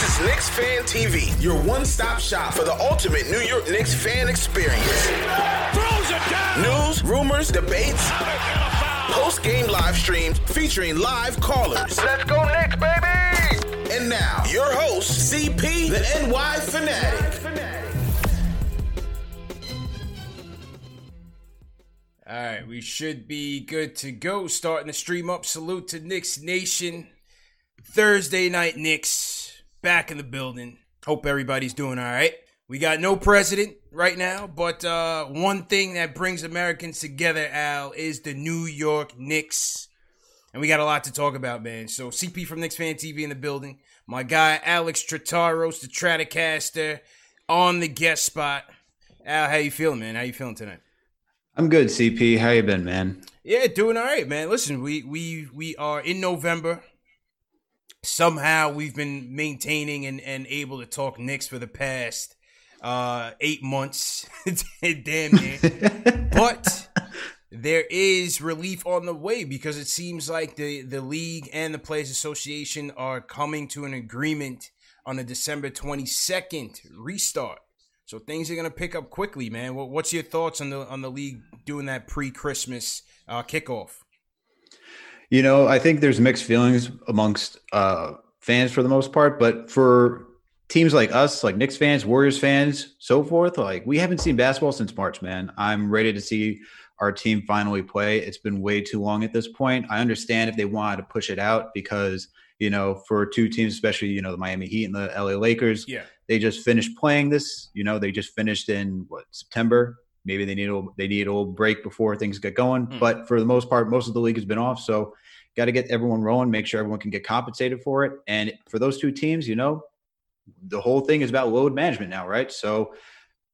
This is Knicks Fan TV, your one-stop shop for the ultimate New York Knicks fan experience. News, rumors, debates, post-game live streams featuring live callers. Let's go Knicks, baby! And now, your host, CP, the NY Fanatic. All right, we should be good to go. Starting the stream up. Salute to Knicks Nation. Thursday night Knicks back in the building. Hope everybody's doing all right. We got no president right now, but uh, one thing that brings Americans together, Al, is the New York Knicks. And we got a lot to talk about, man. So CP from Knicks Fan TV in the building. My guy Alex Trataros, the Stratocaster, on the guest spot. Al, how you feeling, man? How you feeling tonight? I'm good, CP. How you been, man? Yeah, doing all right, man. Listen, we we we are in November. Somehow we've been maintaining and, and able to talk Knicks for the past uh eight months. Damn it. but there is relief on the way because it seems like the, the league and the Players Association are coming to an agreement on a December 22nd restart. So things are gonna pick up quickly, man. What's your thoughts on the on the league doing that pre-Christmas uh, kickoff? You know, I think there's mixed feelings amongst uh, fans for the most part, but for teams like us, like Knicks fans, Warriors fans, so forth, like we haven't seen basketball since March, man. I'm ready to see our team finally play. It's been way too long at this point. I understand if they wanted to push it out because you know, for two teams, especially, you know, the Miami Heat and the LA Lakers. Yeah. They just finished playing this, you know, they just finished in what September. Maybe they need a they need a little break before things get going. Mm. But for the most part, most of the league has been off. So got to get everyone rolling, make sure everyone can get compensated for it. And for those two teams, you know, the whole thing is about load management now, right? So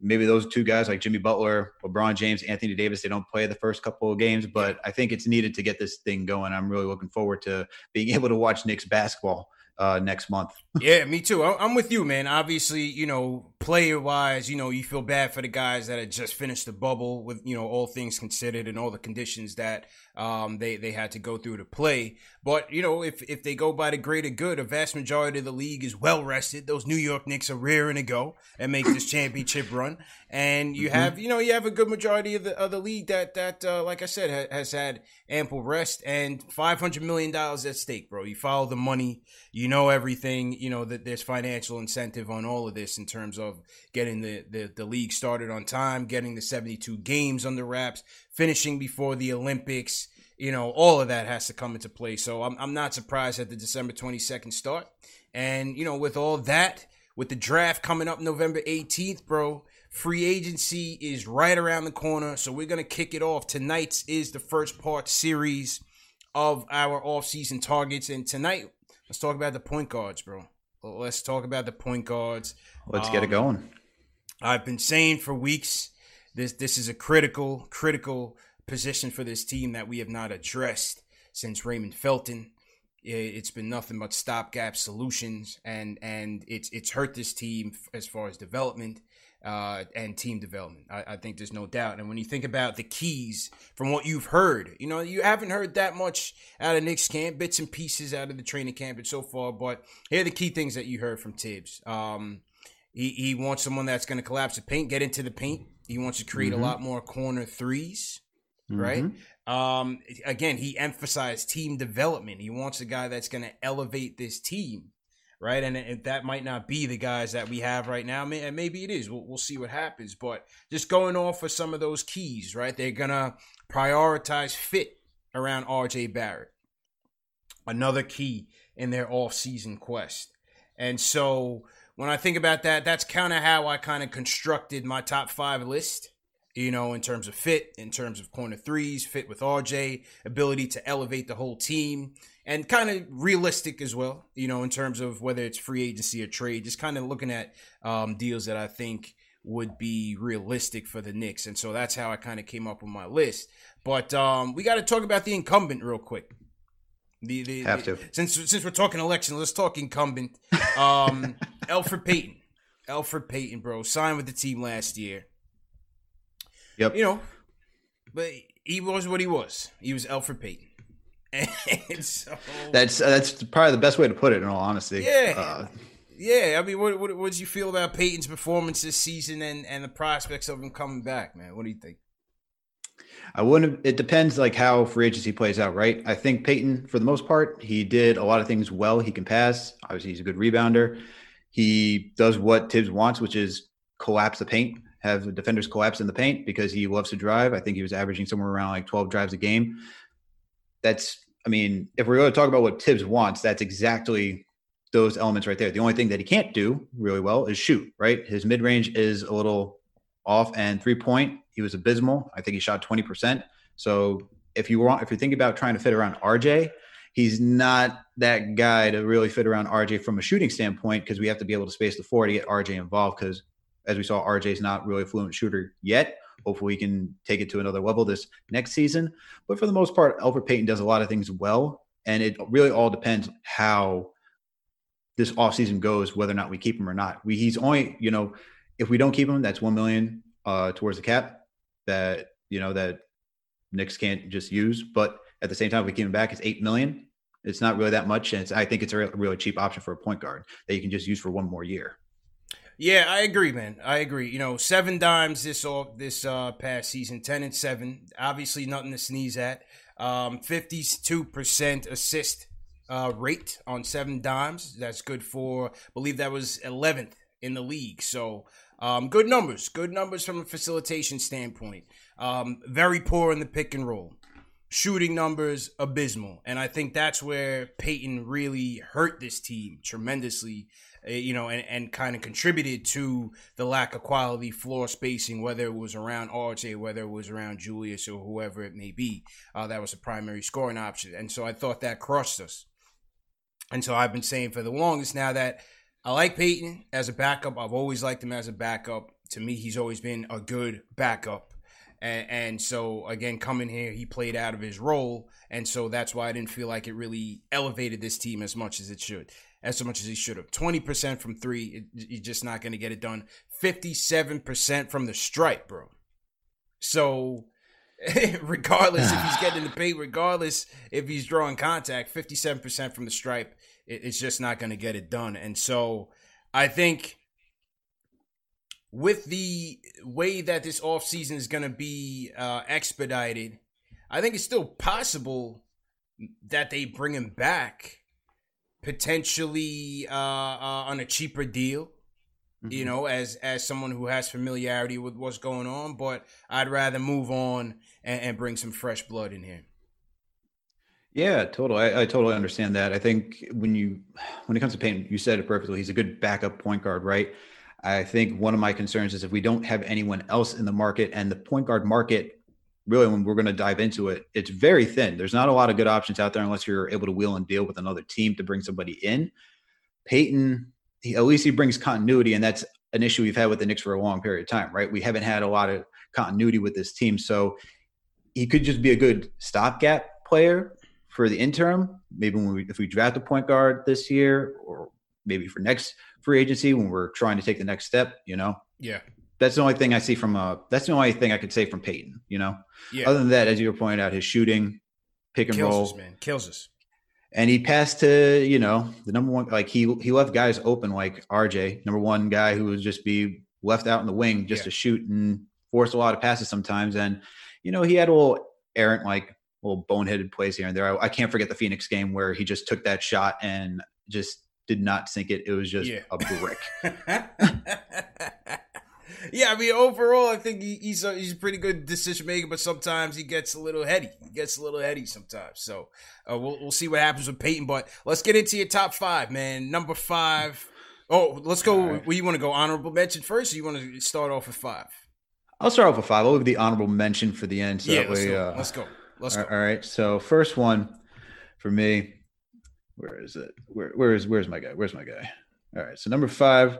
maybe those two guys like Jimmy Butler, LeBron James, Anthony Davis, they don't play the first couple of games, but I think it's needed to get this thing going. I'm really looking forward to being able to watch Knicks basketball uh, next month. yeah, me too. I'm with you, man. Obviously, you know, player wise, you know, you feel bad for the guys that had just finished the bubble with, you know, all things considered and all the conditions that um, they they had to go through to play. But you know, if if they go by the greater good, a vast majority of the league is well rested. Those New York Knicks are rearing to go and make this championship run. And you have, you know, you have a good majority of the of the league that that, uh, like I said, ha- has had ample rest and five hundred million dollars at stake, bro. You follow the money, you know everything. You know that there's financial incentive on all of this in terms of getting the the, the league started on time, getting the seventy two games under wraps, finishing before the Olympics. You know, all of that has to come into play. So I'm I'm not surprised at the December twenty second start. And you know, with all that, with the draft coming up November 18th, bro, free agency is right around the corner. So we're going to kick it off. Tonight's is the first part series of our offseason targets. And tonight, let's talk about the point guards, bro. Let's talk about the point guards. Let's get it Um, going. I've been saying for weeks this this is a critical critical position for this team that we have not addressed since Raymond Felton. It's been nothing but stopgap solutions, and and it's it's hurt this team as far as development. uh, and team development. I, I, think there's no doubt. And when you think about the keys from what you've heard, you know, you haven't heard that much out of Knicks camp, bits and pieces out of the training camp so far. But here are the key things that you heard from Thibs. Um, he, he wants someone that's going to collapse the paint, get into the paint. He wants to create mm-hmm. a lot more corner 3s mm-hmm. right? Um, again, he emphasized team development. He wants a guy that's going to elevate this team right? And, and, that might not be the guys that we have right now. And maybe it is. We'll, we'll see what happens. But just going off of some of those keys, right? They're gonna prioritize fit around R.J. Barrett. Another key in their off-season quest. And so when I think about that, that's kind of how I kind of constructed my top five list you know, in terms of fit, in terms of corner threes, fit with RJ, ability to elevate the whole team, and kind of realistic as well, you know, in terms of whether it's free agency or trade, just kind of looking at um, deals that I think would be realistic for the Knicks. And so that's how I kind of came up with my list. But um, we got to talk about the incumbent real quick. The, the, Have to. The, since since we're talking election, let's talk incumbent. Um, Elfrid Payton. Alfred Payton, bro, signed with the team last year. Yep. You know, but he was what he was. He was Alfred Payton. And so, that's that's probably the best way to put it. In all honesty, yeah, uh, yeah. I mean, what, what what did you feel about Payton's performance this season and and the prospects of him coming back, man? What do you think? I wouldn't. It depends, like how free agency plays out, right? I think Payton, for the most part, he did a lot of things well. He can pass. Obviously, he's a good rebounder. He does what Thibs wants, which is collapse the paint have the defenders collapse in the paint because he loves to drive. I think he was averaging somewhere around like 12 drives a game. That's, I mean, if we're going to talk about what Thibs wants, that's exactly those elements right there. The only thing that he can't do really well is shoot, right? His mid range is a little off, and three point, he was abysmal. I think he shot 20%. So if you want, if you're thinking about trying to fit around RJ, he's not that guy to really fit around RJ from a shooting standpoint because we have to be able to space the floor to get RJ involved because as we saw, RJ is not really a fluent shooter yet. Hopefully, we can take it to another level this next season. But for the most part, Elfrid Payton does a lot of things well, and it really all depends how this offseason goes, whether or not we keep him or not. We, he's only, you know, if we don't keep him, that's one million uh, towards the cap that you know that Knicks can't just use. But at the same time, if we keep him back, it's eight million. It's not really that much, and I think it's a really cheap option for a point guard that you can just use for one more year. Yeah, I agree, man. I agree. You know, seven dimes this all this uh, past season, ten and seven. Obviously, nothing to sneeze at. Um, fifty-two percent assist uh, rate on seven dimes. That's good for. I believe that was eleventh in the league. So, um, good numbers. Good numbers from a facilitation standpoint. Um, very poor in the pick and roll. Shooting numbers abysmal, and I think that's where Payton really hurt this team tremendously uh, you know, and, and kind of contributed to the lack of quality floor spacing, whether it was around RJ, whether it was around Julius or whoever it may be. Uh, that was a primary scoring option. And so I thought that crushed us. And so I've been saying for the longest now that I like Payton as a backup. I've always liked him as a backup. To me, he's always been a good backup. And, and, so again, coming here, he played out of his role, and so that's why I didn't feel like it really elevated this team as much as it should as much as he should have. 20% from three, you're just not going to get it done. 57% from the stripe, bro. So, regardless if he's getting the paint, regardless if he's drawing contact, 57% from the stripe, it's just not going to get it done. And so, I think with the way that this offseason is going to be uh, expedited, I think it's still possible that they bring him back potentially uh, uh, on a cheaper deal. Mm-hmm. You know, as as someone who has familiarity with what's going on, but I'd rather move on and, and bring some fresh blood in here. Yeah, totally. I, I, totally understand that. I think when you when it comes to Payton, you said it perfectly. He's a good backup point guard, right? I think one of my concerns is if we don't have anyone else in the market and the point guard market really when we're going to dive into it, it's very thin. There's not a lot of good options out there unless you're able to wheel and deal with another team to bring somebody in. Payton, he, at least he brings continuity, and that's an issue we've had with the Knicks for a long period of time, right? We haven't had a lot of continuity with this team, so he could just be a good stopgap player for the interim. Maybe when we, if we draft a point guard this year, or maybe for next free agency when we're trying to take the next step, you know. Yeah. that's the only thing I see from uh that's the only thing I could say from Payton, you know. Yeah. Other than that, as you were pointing out, his shooting, pick and Kills roll, us, man. Kills us. and he passed to you know the number one like he he left guys open like RJ, number one guy who would just be left out in the wing just Yeah. to shoot and force a lot of passes sometimes. And you know he had a little errant like little boneheaded plays here and there. I, I can't forget the Phoenix game where he just took that shot and just did not sink it. It was just Yeah. a brick. yeah, I mean, overall, I think he, he's a, he's a pretty good decision maker, but sometimes he gets a little heady. He gets a little heady sometimes. So uh, we'll we'll see what happens with Payton. But let's get into your top five, man. Number five. Oh, let's go. Right. Where you want to go? Honorable mention first, or you want to start off with five? I'll start off with five. I'll leave the honorable mention for the end. So yeah, that let's way, go. uh, let's go. Let's go. all right. So first one for me, where is it? Where where is where's my guy? Where's my guy? All right. So number five,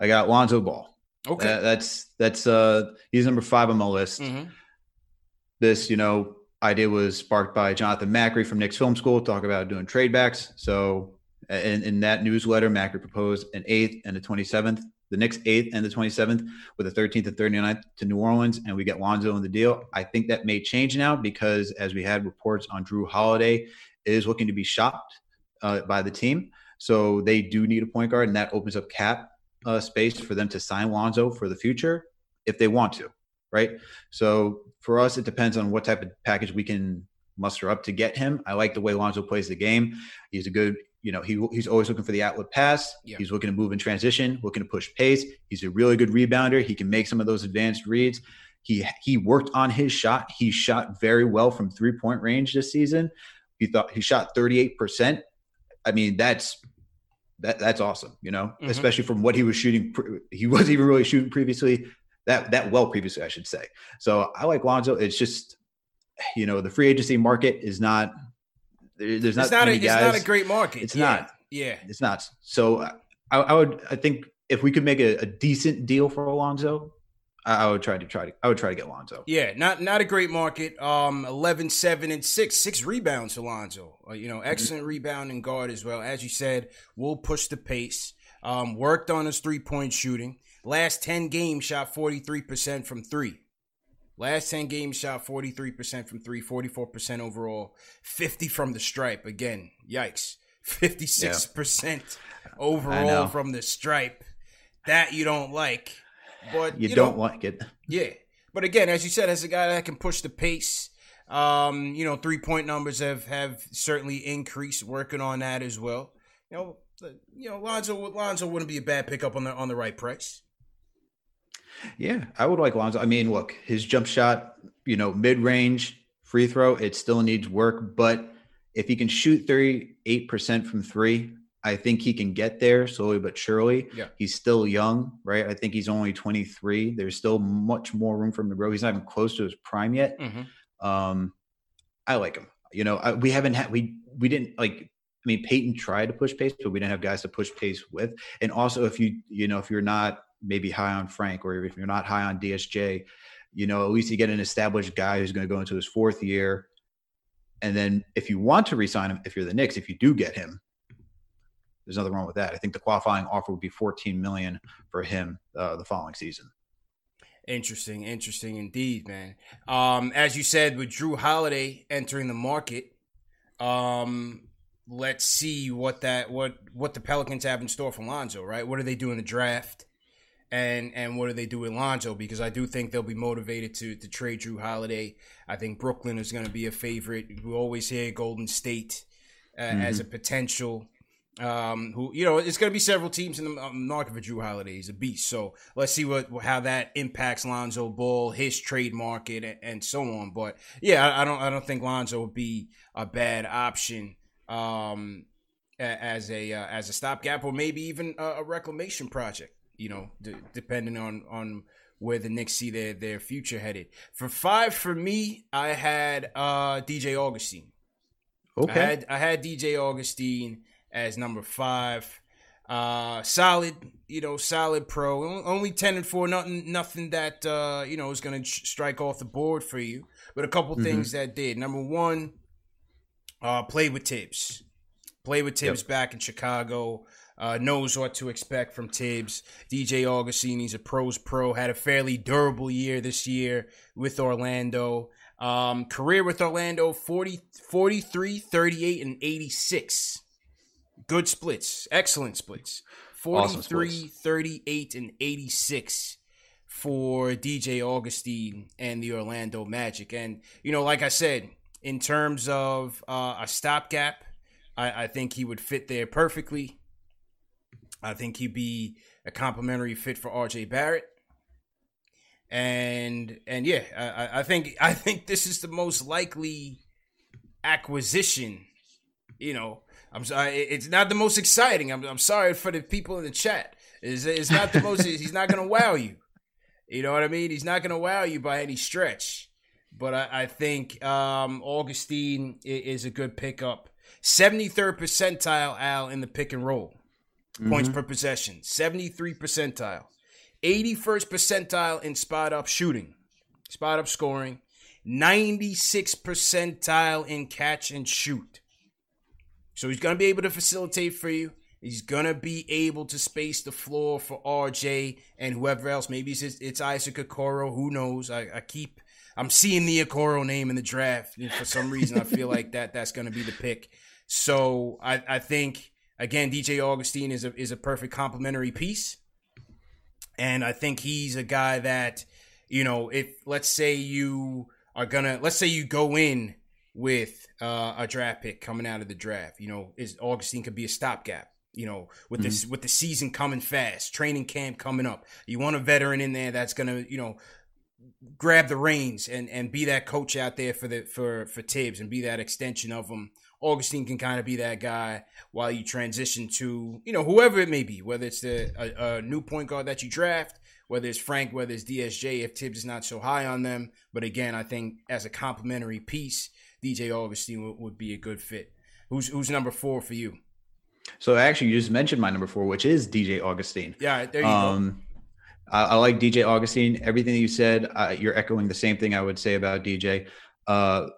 I got Lonzo Ball. Okay. That- that's that's uh he's number five on my list. hmm This you know idea was sparked by Jonathan Macri from Knicks Film School, talk about doing trade backs. So in, in that newsletter, Macri proposed an eighth and a twenty seventh. The Knicks eighth and the twenty seventh with the thirteenth and 39th to New Orleans, and we get Lonzo in the deal. I think that may change now because as we had reports on Jrue Holiday is looking to be shopped uh, by the team. So they do need a point guard, and that opens up cap uh, space for them to sign Lonzo for the future if they want to, right? So for us, it depends on what type of package we can muster up to get him. I like the way Lonzo plays the game. He's a good, you know, he he's always looking for the outlet pass. Yeah. He's looking to move in transition, looking to push pace. He's a really good rebounder. He can make some of those advanced reads. He he worked on his shot. He shot very well from three point range this season. He thought he shot 38%. I mean, that's that that's awesome, you know, Mhm. especially from what he was shooting. pre- He wasn't even really shooting previously that that well previously, I should say. So I like Lonzo. It's just, you know, the free agency market is not. there- There's not It's not a it's not a great market. It's Yeah. not. Yeah. It's not. So I, I would. I think if we could make a, a decent deal for Alonzo, I, I would try to try to. I would try to get Lonzo. Yeah, not not a great market. Um 11 7 and 6, 6 rebounds Alonzo. Uh, you know, excellent rebounding guard as well. As you said, will push the pace. Um worked on his three-point shooting. Last 10 games shot 43% from 3. Last 10 games shot 43% from 3, 44% overall, 50 from the stripe again. Yikes. 56% overall from the stripe. That you don't like. But You, know, don't like it. yeah. But again, as you said, as a guy that can push the pace, um, you know, three point numbers have have certainly increased. Working on that as well. You know, you know, Lonzo Lonzo wouldn't be a bad pickup on the on the right price. Yeah, I would like Lonzo. I mean, look, his jump shot, you know, mid range free throw, it still needs work. But if he can shoot 38% from three, I think he can get there slowly but surely. Yeah. He's still young, right? I think he's only 23. There's still much more room for him to grow. He's not even close to his prime yet. Mm-hmm. Um, I like him. You know, I, we haven't had we we didn't like. I mean, Payton tried to push pace, but we didn't have guys to push pace with. And also, if you you know if you're not maybe high on Frank or if you're not high on DSJ, you know, at least you get an established guy who's going to go into his fourth year. And then if you want to resign him, if you're the Knicks, if you do get him, there's nothing wrong with that. I think the qualifying offer would be 14 million for him uh, the following season. Interesting, interesting indeed, man. Um, as you said, with Jrue Holiday entering the market, um, let's see what that what what the Pelicans have in store for Lonzo. Right? What do they do in the draft? And and what do they do with Lonzo? Because I do think they'll be motivated to to trade Jrue Holiday. I think Brooklyn is going to be a favorite. We always hear Golden State uh, as a potential. Um, who you know, it's going to be several teams in the um, market for Jrue Holiday. He's a beast. So let's see what how that impacts Lonzo Ball, his trade market, and, and so on. But yeah, I, I don't I don't think Lonzo would be a bad option. Um, as a uh, as a stopgap or maybe even a, a reclamation project. You know, d- depending on on where the Knicks see their their future headed. For five, for me, I had uh, DJ Augustin. Okay. I had I had DJ Augustin as number five. Uh, solid, you know, solid pro. Only ten and four. Nothing, nothing that uh, you know is going to strike off the board for you. But a couple things that did. Number one, uh, played with Thibs. Played with Thibs yep. back in Chicago. Uh, knows what to expect from Thibs. DJ Augustin, he's a pros pro. Had a fairly durable year this year with Orlando. Um, career with Orlando 40, 43, 38, and 86. Good splits. Excellent splits. 43, awesome splits. 38, and 86 for DJ Augustin and the Orlando Magic. And, you know, like I said, in terms of uh, a stopgap, I, I think he would fit there perfectly. I think he'd be a complementary fit for RJ Barrett. And and yeah, I, I think I think this is the most likely acquisition. You know, I'm sorry, it's not the most exciting. I'm I'm sorry for the people in the chat. It's, it's not the most. he's not gonna wow you. You know what I mean? He's not gonna wow you by any stretch. But I, I think um, Augustin is a good pickup. 73rd percentile Al in the pick and roll mm-hmm. points per possession, 73 percentile, 81st percentile in spot up shooting, spot up scoring, 96 percentile in catch and shoot. So he's going to be able to facilitate for you. He's going to be able to space the floor for RJ and whoever else. Maybe it's, it's Isaac Okoro. Who knows? I, I keep I'm seeing the Okoro name in the draft. For some reason, I feel like that that's going to be the pick. So I, I think Again, DJ Augustin is a is a perfect complementary piece, and I think he's a guy that you know if let's say you are gonna let's say you go in with uh, a draft pick coming out of the draft, you know, is Augustin could be a stopgap. You know, with mm-hmm. this with the season coming fast, training camp coming up, you want a veteran in there that's gonna you know grab the reins and and be that coach out there for the for for Thibs and be that extension of him Augustin can kind of be that guy while you transition to, you know, whoever it may be, whether it's the a, a, new point guard that you draft, whether it's Frank, whether it's DSJ, if Thibs is not so high on them. But again, I think as a complementary piece, DJ Augustin would, would be a good fit. Who's who's number four for you? So actually, you just mentioned my number four, which is DJ Augustin. Yeah, there you um, go. I, I, like DJ Augustin. Everything that you said, uh, you're echoing the same thing I would say about DJ. Uh,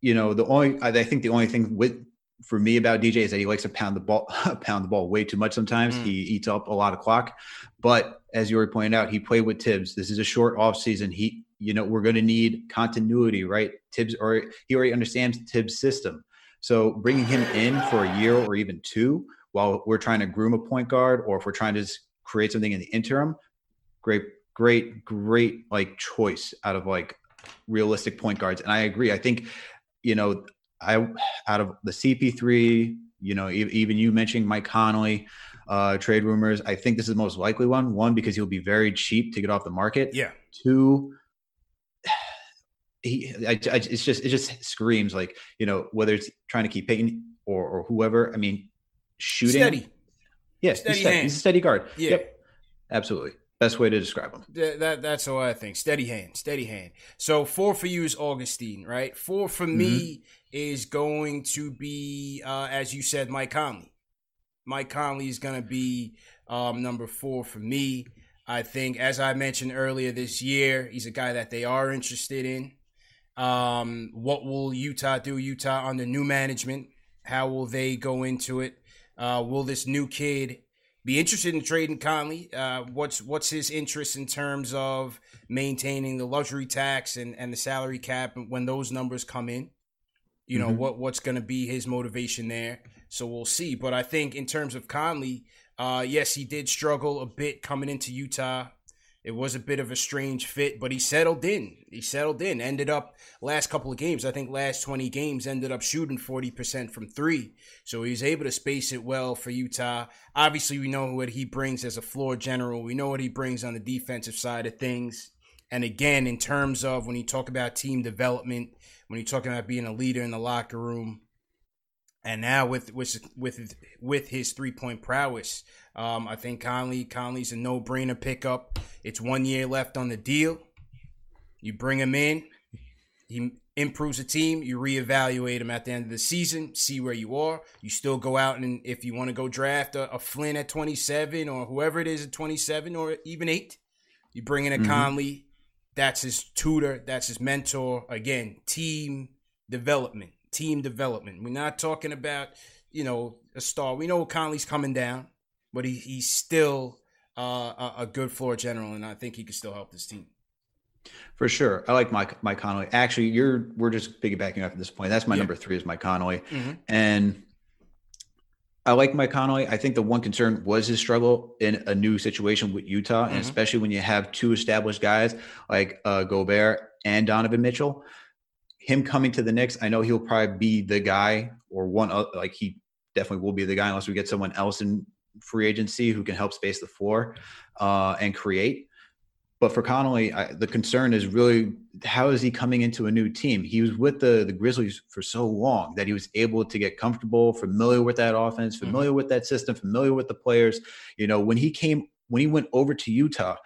you know, the only I think the only thing with for me about DJ is that he likes to pound the ball, pound the ball way too much. Sometimes mm. he eats up a lot of clock. But as you already pointed out, he played with Thibs. This is a short off season. He, you know, we're going to need continuity, right? Thibs, or he already understands Thibs' system. So bringing him in for a year or even two, while we're trying to groom a point guard, or if we're trying to create something in the interim, great, great, great like choice out of like realistic point guards. And I agree. I think you know, I out of the CP3, you know, even you mentioning Mike Conley, uh, trade rumors. I think this is the most likely one. One because he'll be very cheap to get off the market. Yeah. Two, he, I, I, it's just it just screams like you know whether it's trying to keep Payton or or whoever. I mean, shooting. Steady. Yeah, steady he's, steady. he's a steady guard. Yeah. Yep. Absolutely. Best way to describe him. That, that, that's what I think. Steady hand, steady hand. So four for you is Augustin, right? Four for mm-hmm. me is going to be, uh, as you said, Mike Conley. Mike Conley is going to be um, number four for me. I think, as I mentioned earlier this year, he's a guy that they are interested in. Um, what will Utah do? Utah under new management. How will they go into it? Uh, will this new kid be interested in trading Conley. Uh, what's what's his interest in terms of maintaining the luxury tax and, and the salary cap when those numbers come in? You know mm-hmm. what what's going to be his motivation there. So we'll see. But I think in terms of Conley, uh, yes, he did struggle a bit coming into Utah. It was a bit of a strange fit, but he settled in. He settled in. Ended up last couple of games. I think last 20 games ended up shooting 40% from three. So he was able to space it well for Utah. Obviously, we know what he brings as a floor general. We know what he brings on the defensive side of things. And again, in terms of when you talk about team development, when you're talking about being a leader in the locker room, and now with with with with his three point prowess, um, I think Conley Conley's a no brainer pickup. It's one year left on the deal. You bring him in, he improves the team. You reevaluate him at the end of the season, see where you are. You still go out and if you want to go draft a, a Flynn at 27 or whoever it is at 27 or even eight, you bring in a mm-hmm. Conley. That's his tutor. That's his mentor. Again, team development team development. We're not talking about you know, a star. We know Conley's coming down, but he, he's still uh, a, a, good floor general, and I think he can still help this team. For sure, I like Mike Mike Conley. Actually, you're we're just piggybacking off at this point. That's my yeah. number three is Mike Conley, mm-hmm. and I like Mike Conley. I think the one concern was his struggle in a new situation with Utah, mm-hmm. and especially when you have two established guys like uh, Gobert and Donovan Mitchell. Him coming to the Knicks, I know he'll probably be the guy or one like he definitely will be the guy unless we get someone else in free agency who can help space the floor uh, and create. But for Conley, I, the concern is really how is he coming into a new team? He was with the the Grizzlies for so long that he was able to get comfortable, familiar with that offense, mm-hmm. familiar mm-hmm. with that system, familiar with the players. You know, when he came, when he went over to Utah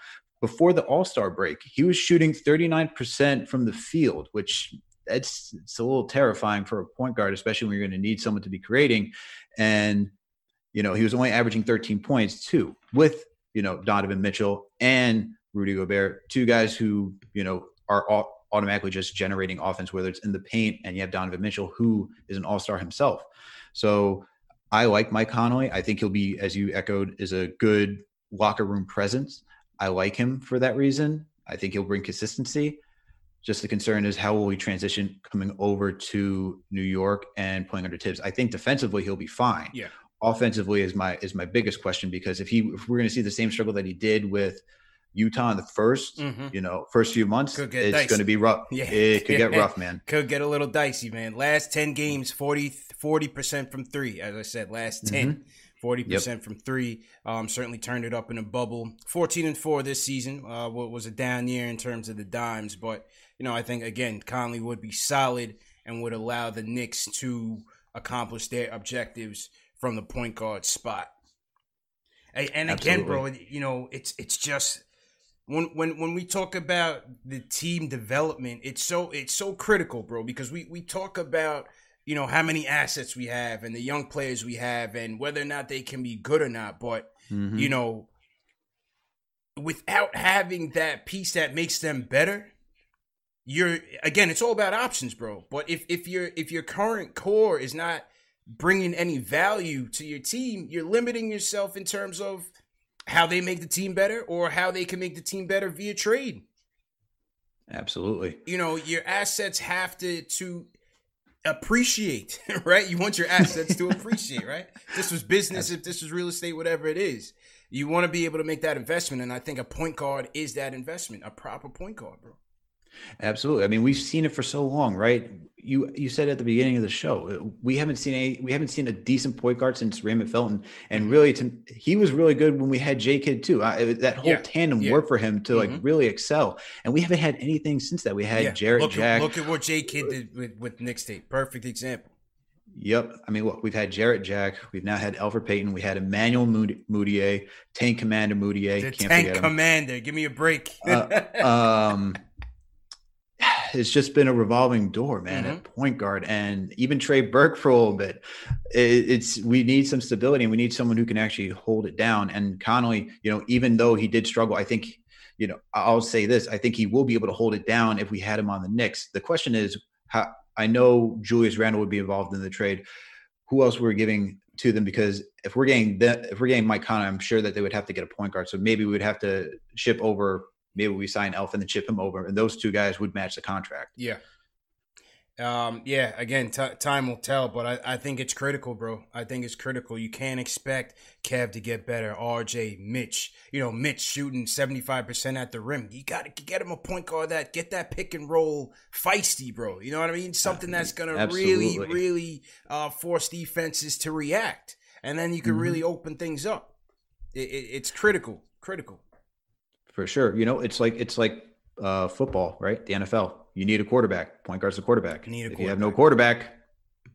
before the All Star break, he was shooting 39% from the field, which it's it's a little terrifying for a point guard, especially when you're going to need someone to be creating. And you know, he was only averaging 13 points too, with you know Donovan Mitchell and Rudy Gobert, two guys who, you know, are automatically just generating offense, whether it's in the paint and you have Donovan Mitchell, who is an all star himself. So I like Mike Conley. I think he'll be, as you echoed, is a good locker room presence. I like him for that reason. I think he'll bring consistency. Just the concern is how will we transition coming over to New York and playing under Thibs. I think defensively he'll be fine. Yeah. Offensively is my is my biggest question because if he if we're going to see the same struggle that he did with Utah in the 1st mm-hmm. you know, first few months, it's going to be rough. Yeah. It could get rough, man. could get a little dicey, man. Last 10 games, 40, 40% from three. As I said, last 10, mm-hmm. 40% yep. from three. Um, certainly turned it up in a bubble. 14 and four this season. Uh, what was a down year in terms of the dimes. But, you know, I think, again, Conley would be solid and would allow the Knicks to accomplish their objectives from the point guard spot. And, again, bro, you know, it's it's just when when when we talk about the team development, it's so it's so critical, bro, because we we talk about you know how many assets we have and the young players we have and whether or not they can be good or not, but mm-hmm. you know without having that piece that makes them better, you're again, it's all about options, bro. But if if your if your current core is not bringing any value to your team, you're limiting yourself in terms of how they make the team better or how they can make the team better via trade. Absolutely. You know, your assets have to to appreciate, right? You want your assets to appreciate, right? This was business, if this was real estate, whatever it is. You want to be able to make that investment. And I think a point guard is that investment, a proper point guard, bro. Absolutely. I mean, we've seen it for so long, right? You you said at the beginning of the show, uh, we haven't seen a we haven't seen a decent point guard since Raymond Felton, and really, to, he was really good when we had J Kidd too. I, that whole yeah. tandem yeah. worked for him to like mm-hmm. really excel, and we haven't had anything since that. We had yeah. Jarrett look, Jack. Look at what J Kidd did with with Knicks State. Perfect example. Yep. I mean, look, we've had Jarrett Jack. We've now had Elfrid Payton. We had Emmanuel Mudiay, Tank Commander Mudiay. The Can't Tank Commander. Give me a break. uh, um, it's just been a revolving door, man, mm-hmm. at point guard, and even Trey Burke for a little bit. It, it's we need some stability, and we need someone who can actually hold it down. And Conley, you know, even though he did struggle, I think, you know, I'll say this: I think he will be able to hold it down if we had him on the Knicks. The question is, how I know Julius Randle would be involved in the trade. Who else we're giving to them? Because if we're getting that, if we're getting Mike Conley, I'm sure that they would have to get a point guard. So maybe we would have to ship over maybe we sign Elf and then chip him over, and those two guys would match the contract. Yeah. Um, yeah, again, t- time will tell, but I, I think it's critical, bro. I think it's critical. You can't expect Kev to get better. RJ, Mitch, you know, Mitch shooting 75% at the rim. You got to get him a point guard that get that pick and roll feisty, bro. You know what I mean? Something that's going to really, really uh, force defenses to react. And then you can mm-hmm. really open things up. It, it, it's critical, critical. For sure. You know, it's like it's like uh, football, right? The NFL. You need a quarterback. Point guard's a quarterback. You need a if you have no quarterback,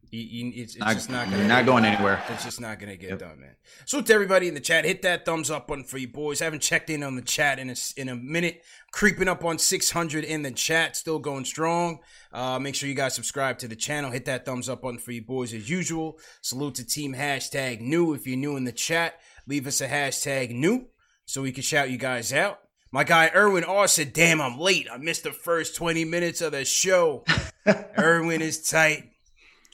you, you, it's, it's not, just not gonna not going anywhere. It's just not gonna get yep. done, man. So to everybody in the chat, hit that thumbs up button for you boys. haven't checked in on the chat in a, in a minute. Creeping up on 600 in the chat, still going strong. Uh, make sure you guys subscribe to the channel. Hit that thumbs up button for you boys as usual. Salute to team hashtag new. If you're new in the chat, leave us a hashtag new so we can shout you guys out. My guy Erwin R said, Damn, I'm late. I missed the first 20 minutes of the show. Erwin is tight.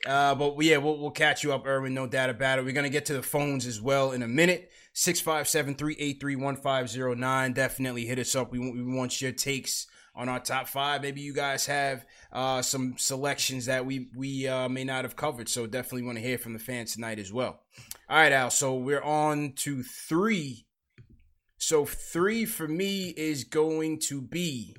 Uh, but yeah, we'll, we'll catch you up, Irwin. No doubt about it. We're gonna get to the phones as well in a minute. Six five seven three eight three one five zero nine. Definitely hit us up. We, we want your takes on our top five. Maybe you guys have uh, some selections that we we uh, may not have covered. So definitely want to hear from the fans tonight as well. All right, Al. So we're on to three. So three for me is going to be.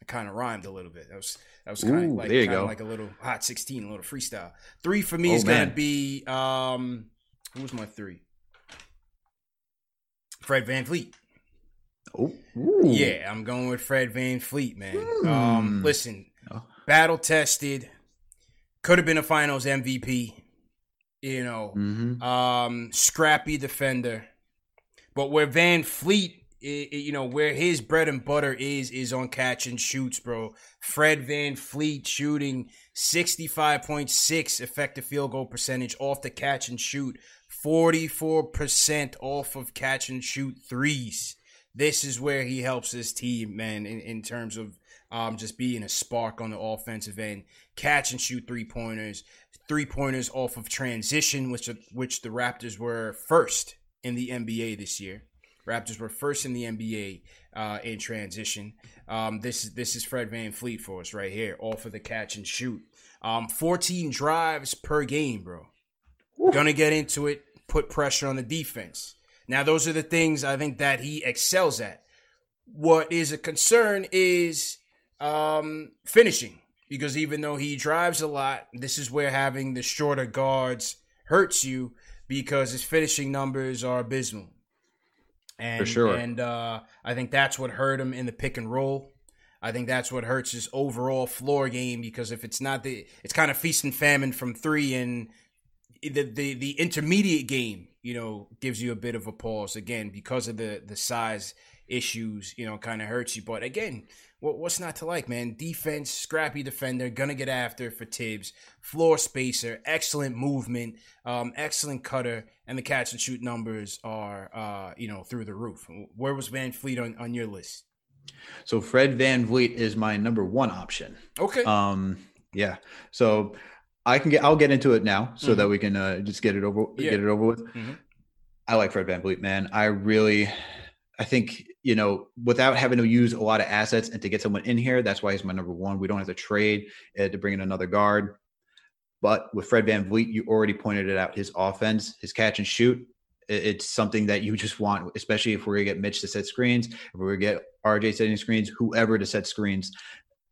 I kind of rhymed a little bit. That was that was kind of like there you kinda go. like a little hot sixteen, a little freestyle. Three for me Oh, is gonna be um. Who's my three? Fred VanVleet. Oh, ooh. Yeah, I'm going with Fred VanVleet, man. Um, Hmm. listen, Oh. battle tested, could have been a Finals MVP. You know, Mhm. um, scrappy defender, but where VanVleet, i- i- you know, where his bread and butter is, is on catch and shoots, bro. Fred VanVleet shooting 65.6 effective field goal percentage off the catch and shoot, 44% off of catch and shoot threes. This is where he helps his team, man, in, in terms of um, just being a spark on the offensive end. Catch and shoot three pointers, three pointers off of transition, which which the Raptors were first in the NBA this year. Raptors were first in the NBA uh, in transition. Um, this is this is Fred VanVleet for us right here, all for the catch and shoot. Um, 14 drives per game, bro. Gonna get into it, put pressure on the defense. Now, those are the things I think that he excels at. What is a concern is um, finishing, because even though he drives a lot, this is where having the shorter guards hurts you because his finishing numbers are abysmal. And, For sure. And uh, I think that's what hurt him in the pick and roll. I think that's what hurts his overall floor game because if it's not the, it's kind of feast and famine from three, and the the the intermediate game, you know, gives you a bit of a pause again because of the the size issues. You know, kind of hurts you. But again, what what's not to like, man? Defense, scrappy defender, gonna get after for Thibs. Floor spacer, excellent movement, um, excellent cutter, and the catch and shoot numbers are uh, you know through the roof. Where was VanVleet on on your list? So Fred VanVleet is my number one option. Okay. Um, yeah. So I can get. I'll get into it now, so that we can uh, just get it over. Yeah. Get it over with. Mhm. I like Fred VanVleet, man. I really, I think you know, without having to use a lot of assets and to get someone in here, that's why he's my number one. We don't have to trade uh, to bring in another guard. But with Fred VanVleet, you already pointed it out. His offense, his catch and shoot, it's something that you just want, especially if we're gonna get Mitch to set screens, if we're gonna get RJ setting screens, whoever to set screens.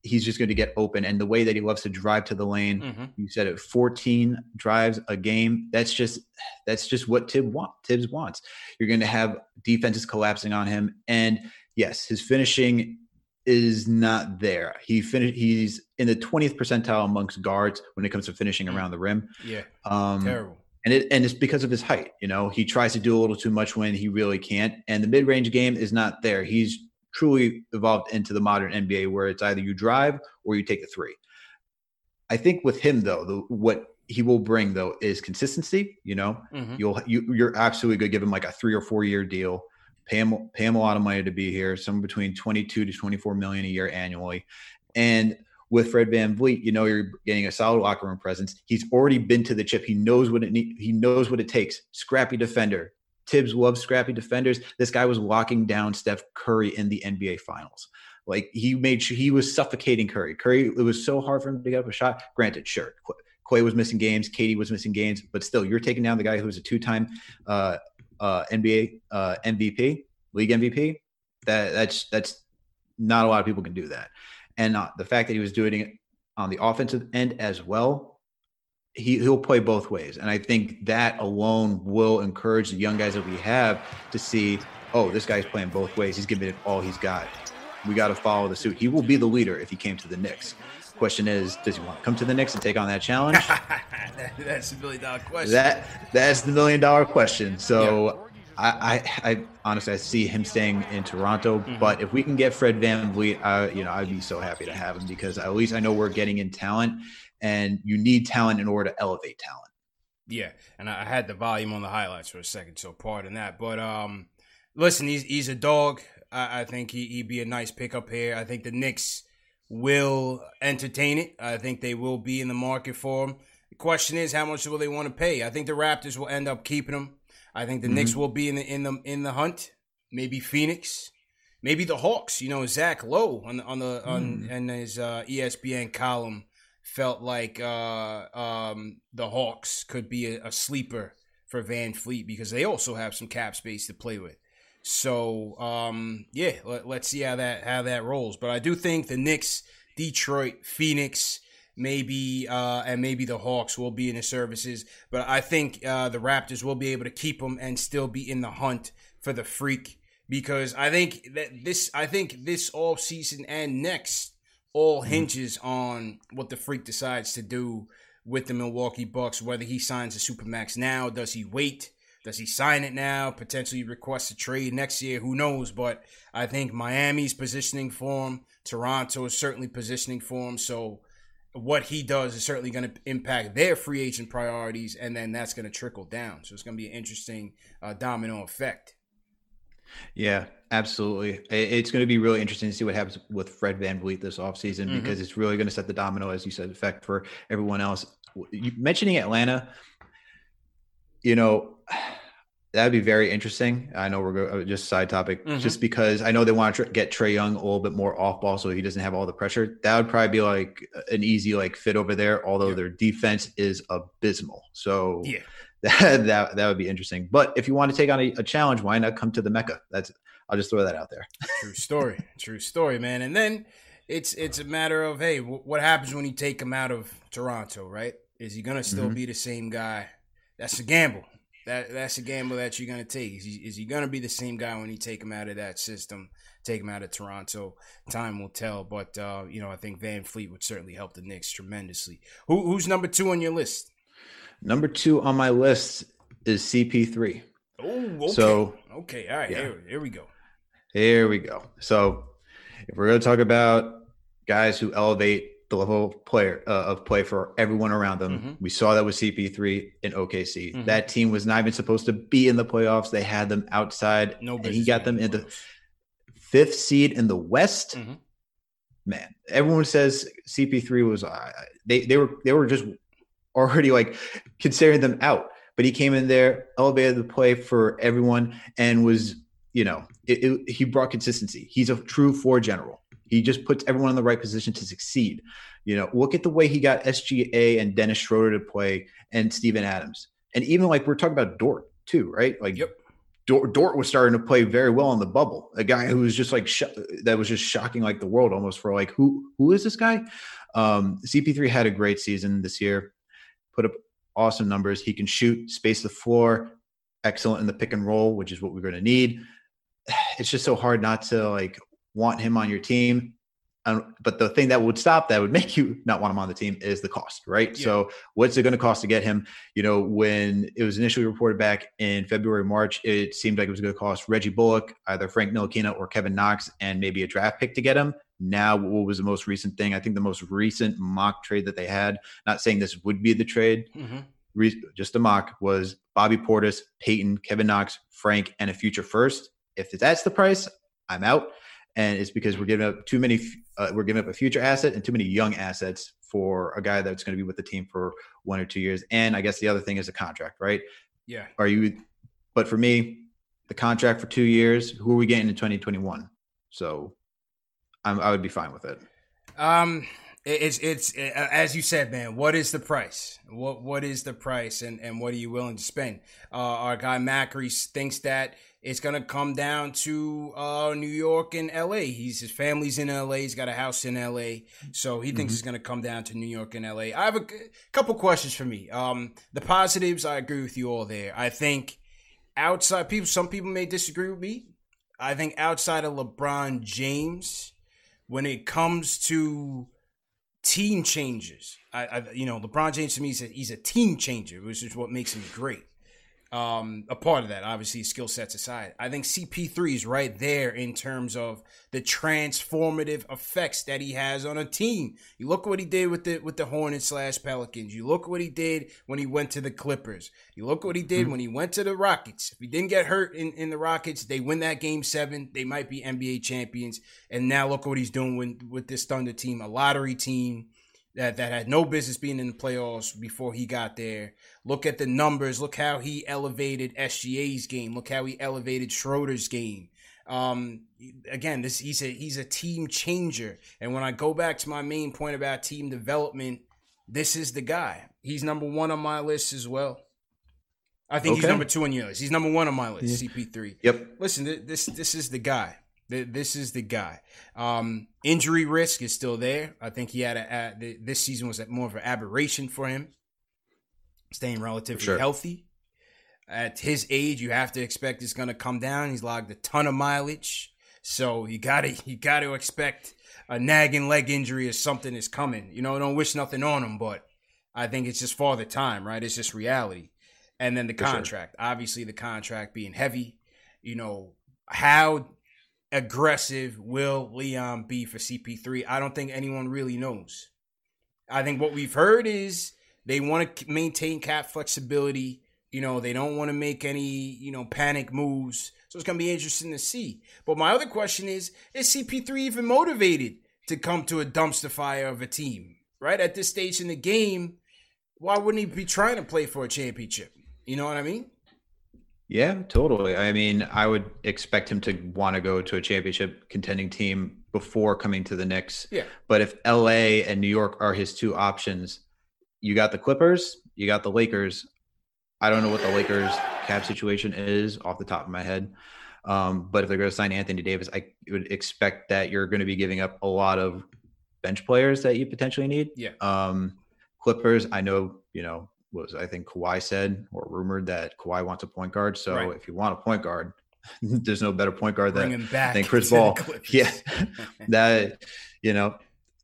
He's just going to get open, and the way that he loves to drive to the lane, Mhm. you said it 14 drives a game that's just that's just what Thibs want Thibs wants you're going to have defenses collapsing on him and yes his finishing is not there he finished he's in the 20th percentile amongst guards when it comes to finishing Mm. around the rim Yeah. um Terrible. and it and it's because of his height you know he tries to do a little too much when he really can't and the mid-range game is not there he's truly evolved into the modern nba where it's either you drive or you take a three I think with him though, the, what he will bring though is consistency. You know, Mhm. you'll you, you're absolutely good. Give him like a three or four year deal. Pay him pay him a lot of money to be here, somewhere between twenty two to twenty four million a year annually. And with Fred VanVleet, you know you're getting a solid locker room presence. He's already been to the chip. He knows what it need, he knows what it takes. Scrappy defender. Thibs loves scrappy defenders. This guy was locking down Steph Curry in the NBA Finals. Like he made sure he was suffocating Curry. Curry, it was so hard for him to get up a shot. Granted, sure, Qu- Klay was missing games, KD was missing games, but still, you're taking down the guy who's a two-time uh, uh, NBA uh, MVP, league MVP. That that's that's not a lot of people can do that. And uh, the fact that he was doing it on the offensive end as well, he he'll play both ways. And I think that alone will encourage the young guys that we have to see, oh, this guy's playing both ways. He's giving it all he's got. We got to follow the suit. He will be the leader if he came to the Knicks. Question is, does he want to come to the Knicks and take on that challenge? That's a million dollar question. that that's the million dollar question. So I, I, I honestly I see him staying in Toronto. Mm-hmm. But if we can get Fred VanVleet, I, you know, I'd be so happy to have him because at least I know we're getting in talent, and you need talent in order to elevate talent. Yeah, and I had the volume on the highlights for a second, so pardon that. But um, listen, he's he's a dog. I, I think he he'd be a nice pickup here. I think the Knicks will entertain it. I think they will be in the market for him. The question is, how much will they want to pay? I think the Raptors will end up keeping him. I think the mm-hmm. Knicks will be in the in the in the hunt. Maybe Phoenix, maybe the Hawks. You know, Zach Lowe on the on the on mm. in his uh, ESPN column felt like uh, um, the Hawks could be a, a, sleeper for VanVleet because they also have some cap space to play with. So um, yeah, let, us see how that how that rolls. But I do think the Knicks, Detroit, Phoenix, maybe uh, and maybe the Hawks will be in the services. But I think uh, the Raptors will be able to keep them and still be in the hunt for the freak because I think that this I think this off season and next all mm-hmm. hinges on what the freak decides to do with the Milwaukee Bucks. Whether he signs a supermax now, does he wait? Does he sign it now? Potentially request a trade next year? Who knows? But I think Miami's positioning for him. Toronto is certainly positioning for him. So what he does is certainly going to impact their free agent priorities, and then that's going to trickle down. So it's going to be an interesting uh, domino effect. Yeah, absolutely. It's going to be really interesting to see what happens with Fred Van VanVleet this offseason mm-hmm. because it's really going to set the domino, as you said, effect for everyone else. You, mentioning Atlanta, you know, that'd be very interesting. I know we're uh, just side topic, mm-hmm. just because I know they want to tr- get Trae Young a little bit more off ball so he doesn't have all the pressure. That would probably be like an easy like fit over there. Although yeah. their defense is abysmal, so yeah. that that that would be interesting. But if you want to take on a, a, challenge, why not come to the Mecca? That's I'll just throw that out there. True story, true story, man. And then it's it's a matter of hey, w- what happens when you take him out of Toronto, right? Is he gonna still mm-hmm. be the same guy? That's a gamble. That that's a gamble that you're gonna take. Is he, is he gonna be the same guy when you take him out of that system? Take him out of Toronto. Time will tell. But uh, you know, I think VanVleet would certainly help the Knicks tremendously. Who, who's number two on your list? Number two on my list is CP3. Oh, okay. So okay, all right, yeah. here, here we go. Here we go. So if we're going to talk about guys who elevate the level of player uh, of play for everyone around them, mm-hmm. we saw that with CP3 in OKC. Mm-hmm. That team was not even supposed to be in the playoffs. They had them outside, no and he got them in the fifth seed in the West. Mm-hmm. Man, everyone says CP3 was uh, they they were they were just already like considering them out. But he came in there, elevated the play for everyone, and was, you know, it, it, he brought consistency. He's a true four general. He just puts everyone in the right position to succeed. You know, look at the way he got SGA and Dennis Schroeder to play and Steven Adams. And even like we're talking about Dort too, right? Like yep. Dort, Dort was starting to play very well in the bubble. A guy who was just like sh- that was just shocking like the world almost for like who who is this guy? Um, CP3 had a great season this year put up awesome numbers. He can shoot, space the floor, excellent in the pick and roll, which is what we're going to need. It's just so hard not to like want him on your team. Um, but the thing that would stop that would make you not want him on the team is the cost, right? Yeah. So, what's it going to cost to get him? You know, when it was initially reported back in February, March, it seemed like it was going to cost Reggie Bullock, either Frank Ntilikina or Kevin Knox, and maybe a draft pick to get him. Now, what was the most recent thing? I think the most recent mock trade that they had, not saying this would be the trade, mm-hmm. re- just a mock, was Bobby Portis, Payton, Kevin Knox, Frank, and a future first. If that's the price, I'm out. And it's because we're giving up too many, uh, we're giving up a future asset and too many young assets for a guy that's going to be with the team for one or two years. And I guess the other thing is a contract, right? Yeah. Are you, but for me, the contract for two years, who are we getting in 2021? So I'm, I would be fine with it. Um, it's it's it, as you said, man. What is the price? What what is the price, and and what are you willing to spend? Uh, our guy Macri thinks that it's gonna come down to uh, New York and L.A. He's his family's in L.A. He's got a house in L.A. So he thinks mm-hmm. it's gonna come down to New York and L.A. I have a couple questions for me. Um, the positives, I agree with you all there. I think outside people, some people may disagree with me. I think outside of LeBron James when it comes to team changes. I, I, you know, LeBron James to me a, he's a team changer, which is what makes him great. Um, a part of that, obviously, skill sets aside. I think CP3 is right there in terms of the transformative effects that he has on a team. You look what he did with the with the Hornets slash Pelicans. You look what he did when he went to the Clippers. You look what he did mm-hmm. when he went to the Rockets. If he didn't get hurt in, in the Rockets, they win that game seven. They might be NBA champions. And now look what he's doing with, with this Thunder team, a lottery team that that had no business being in the playoffs before he got there. Look at the numbers. Look how he elevated SGA's game. Look how he elevated Schroeder's game. Um, again, this he's a he's a team changer. And when I go back to my main point about team development, this is the guy. He's number one on my list as well. I think okay. he's number two on your list. He's number one on my list. Yeah. CP3. Yep. Listen, this this is the guy. This is the guy. Um, injury risk is still there. I think he had a, a this season was more of an aberration for him, staying relatively sure. healthy. At his age, you have to expect it's going to come down. He's logged a ton of mileage, so you got to you got to expect a nagging leg injury or something is coming. You know, don't wish nothing on him, but I think it's just for the time, right? It's just reality. And then the for contract, sure. obviously, the contract being heavy. You know, how aggressive will Leon be for CP3? I don't think anyone really knows. I think what we've heard is they want to maintain cap flexibility. You know, they don't want to make any, you know, panic moves. So it's going to be interesting to see. But my other question is is CP3 even motivated to come to a dumpster fire of a team? Right? At this stage in the game, why wouldn't he be trying to play for a championship? You know what I mean? Yeah, totally. I mean, I would expect him to want to go to a championship contending team before coming to the Knicks. Yeah. But if LA and New York are his two options, you got the Clippers, you got the Lakers. I don't know what the Lakers cap situation is off the top of my head. Um, but if they're going to sign Anthony Davis, I would expect that you're going to be giving up a lot of bench players that you potentially need. Yeah. Um, Clippers, I know, you know, was I think Kawhi said or rumored that Kawhi wants a point guard. So right. if you want a point guard, there's no better point guard than, than Chris Paul. Yeah, that you know.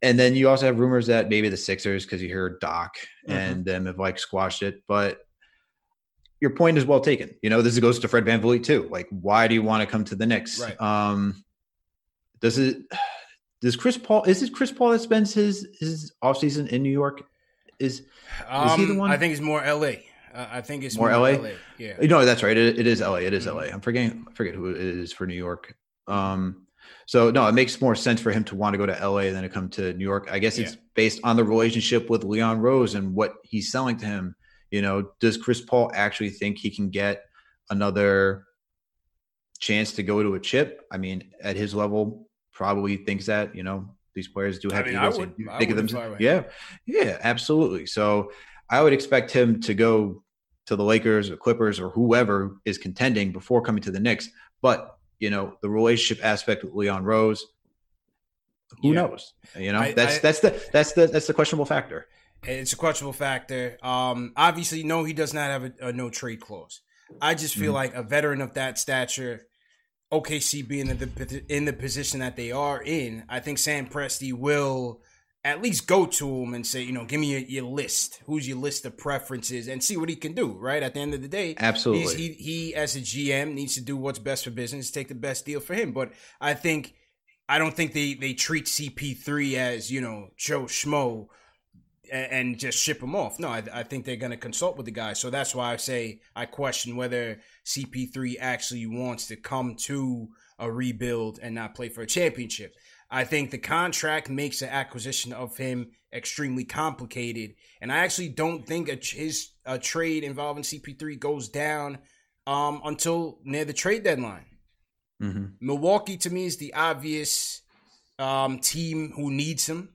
And then you also have rumors that maybe the Sixers, because you hear Doc mm-hmm. and them have like squashed it. But your point is well taken. You know, this goes to Fred VanVleet too. Like, why do you want to come to the Knicks? Right. Um, does it does Chris Paul is it Chris Paul that spends his his offseason in New York? Is um, is he the um, one? I think it's more L.A. Uh, I think it's more, more LA? LA. Yeah. No, that's right. It, it is LA. It is mm-hmm. LA. I'm forgetting. I forget who it is for New York. Um, so no, it makes more sense for him to want to go to LA than to come to New York. I guess it's yeah. based on the relationship with Leon Rose and what he's selling to him. You know, does Chris Paul actually think he can get another chance to go to a chip? I mean, at his level, probably thinks that. You know, these players do have I mean, egos. Would, think of them. Yeah, yeah, absolutely. So I would expect him to go to the Lakers or Clippers or whoever is contending before coming to the Knicks. But you know, the relationship aspect with Leon Rose, who yeah. knows? You know, I, that's I, that's the that's the that's the questionable factor. It's a questionable factor. Um, obviously, no, he does not have a, a no trade clause. I just feel mm-hmm. like a veteran of that stature OKC being in the in the position that they are in, I think Sam Presti will at least go to him and say, you know, give me your, your, list. Who's your list of preferences and see what he can do. Right at the end of the day, absolutely. He he as a GM needs to do what's best for business, take the best deal for him. But I think I don't think they they treat CP3 as you know Joe Schmo and just ship him off. No, I, I think they're going to consult with the guy. So that's why I say I question whether CP3 actually wants to come to a rebuild and not play for a championship. I think the contract makes the acquisition of him extremely complicated, and I actually don't think a, his a trade involving CP3 goes down um, until near the trade deadline. Mm-hmm. Milwaukee to me is the obvious um, team who needs him.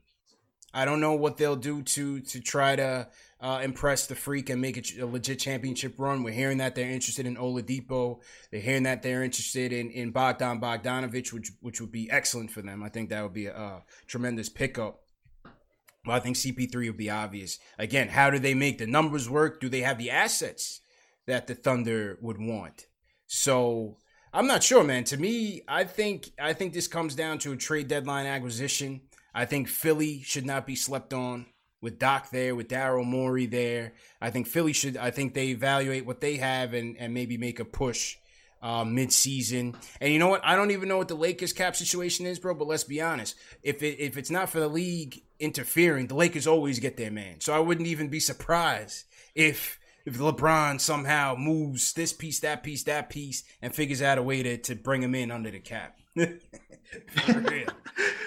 I don't know what they'll do to to try to uh, impress the freak and make it a legit championship run. We're hearing that they're interested in Oladipo. They're hearing that they're interested in in Bogdan Bogdanovich, which which would be excellent for them. I think that would be a, a tremendous pickup. Well, I think CP3 would be obvious. Again, how do they make the numbers work? Do they have the assets that the Thunder would want? So I'm not sure, man. To me, I think I think this comes down to a trade deadline acquisition. I think Philly should not be slept on with Doc there, with Daryl Morey there. I think Philly should. I think they evaluate what they have and and maybe make a push uh, mid-season. And you know what? I don't even know what the Lakers cap situation is, bro. But let's be honest. If it, if it's not for the league interfering, the Lakers always get their man. So I wouldn't even be surprised if if LeBron somehow moves this piece, that piece, that piece, and figures out a way to to bring him in under the cap. for real,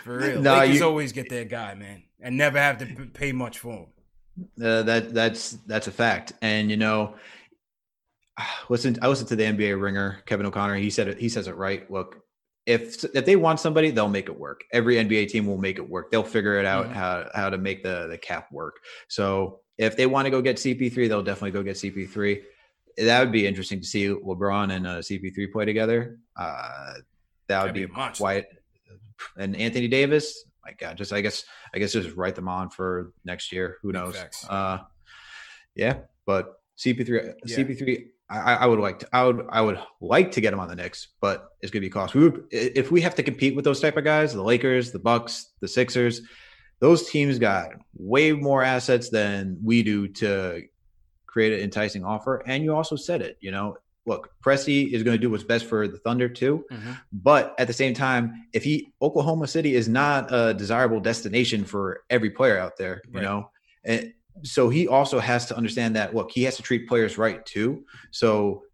for real. No, Lakers you, always get their guy, man and never have to pay much for him. Uh, that that's that's a fact, and you know, listen, I listened to the NBA ringer, Kevin O'Connor. He said it. He says it right. Look, if if they want somebody, they'll make it work. Every NBA team will make it work. They'll figure it out mm-hmm. how how to make the the cap work. So if they want to go get CP3, they'll definitely go get CP3. That would be interesting to see LeBron and uh, CP3 play together. Uh, that would That'd be, be. And Anthony Davis, my God, just I guess I guess just write them on for next year. Who knows? Uh, yeah, but CP3, yeah. CP3. I, I, would like to. I would. I would like to get him on the Knicks, but it's going to be cost. We would, if we have to compete with those type of guys, the Lakers, the Bucks, the Sixers, those teams got way more assets than we do to create an enticing offer. And you also said it. You know, look, Presti is going to do what's best for the Thunder too. Mm-hmm. But at the same time, if he Oklahoma City is not a desirable destination for every player out there, you right. know, and so he also has to understand that look, he has to treat players right too. So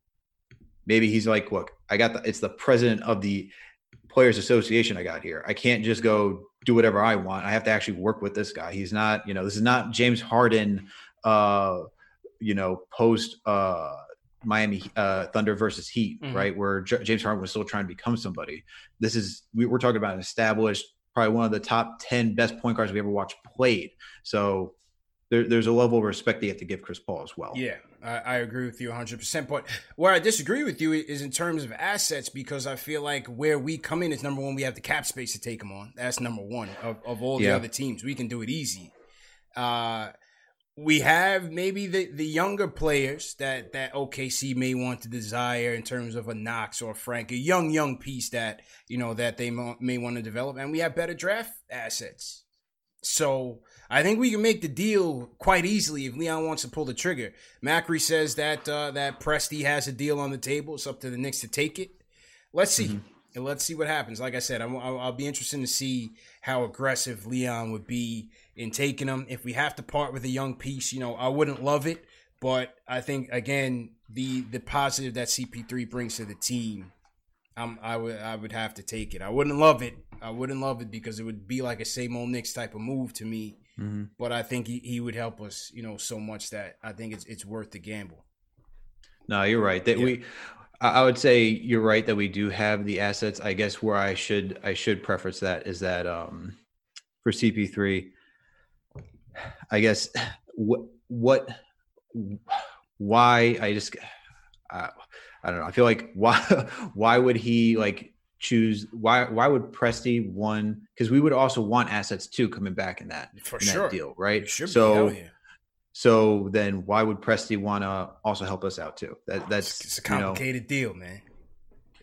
maybe he's like, look, I got the it's the president of the players association I got here. I can't just go do whatever I want. I have to actually work with this guy. He's not, you know, this is not James Harden uh, you know, post uh Miami uh, Thunder versus Heat, mm-hmm. right? Where J- James Harden was still trying to become somebody. This is we, are talking about an established, probably one of the top ten best point guards we ever watched played. So there, there's a level of respect that you have to give Chris Paul as well. Yeah, I, I agree with you 100. percent But where I disagree with you is in terms of assets because I feel like where we come in is number one, we have the cap space to take them on. That's number one of, of all the yeah. other teams. We can do it easy. Uh, we have maybe the, the younger players that, that OKC may want to desire in terms of a Knox or a Frank, a young, young piece that, you know, that they may want to develop. And we have better draft assets. So I think we can make the deal quite easily if Leon wants to pull the trigger. Macri says that, uh, that Presti has a deal on the table. It's up to the Knicks to take it. Let's see. Mm-hmm. And let's see what happens. Like I said, I'll, I'll be interested to see how aggressive Leon would be in taking them. If we have to part with a young piece, you know, I wouldn't love it, but I think again the the positive that CP3 brings to the team, um, I would I would have to take it. I wouldn't love it. I wouldn't love it because it would be like a same old Knicks type of move to me. Mm-hmm. But I think he, he would help us, you know, so much that I think it's it's worth the gamble. No, you're right. That yeah. we I would say you're right that we do have the assets. I guess where I should I should preface that is that um, for CP3, I guess what what why I just uh, I don't know. I feel like why why would he like choose why why would Presti one because we would also want assets too coming back in that for in sure. that deal right? So so then why would Presti want to also help us out too? That that's it's a complicated you know, deal man.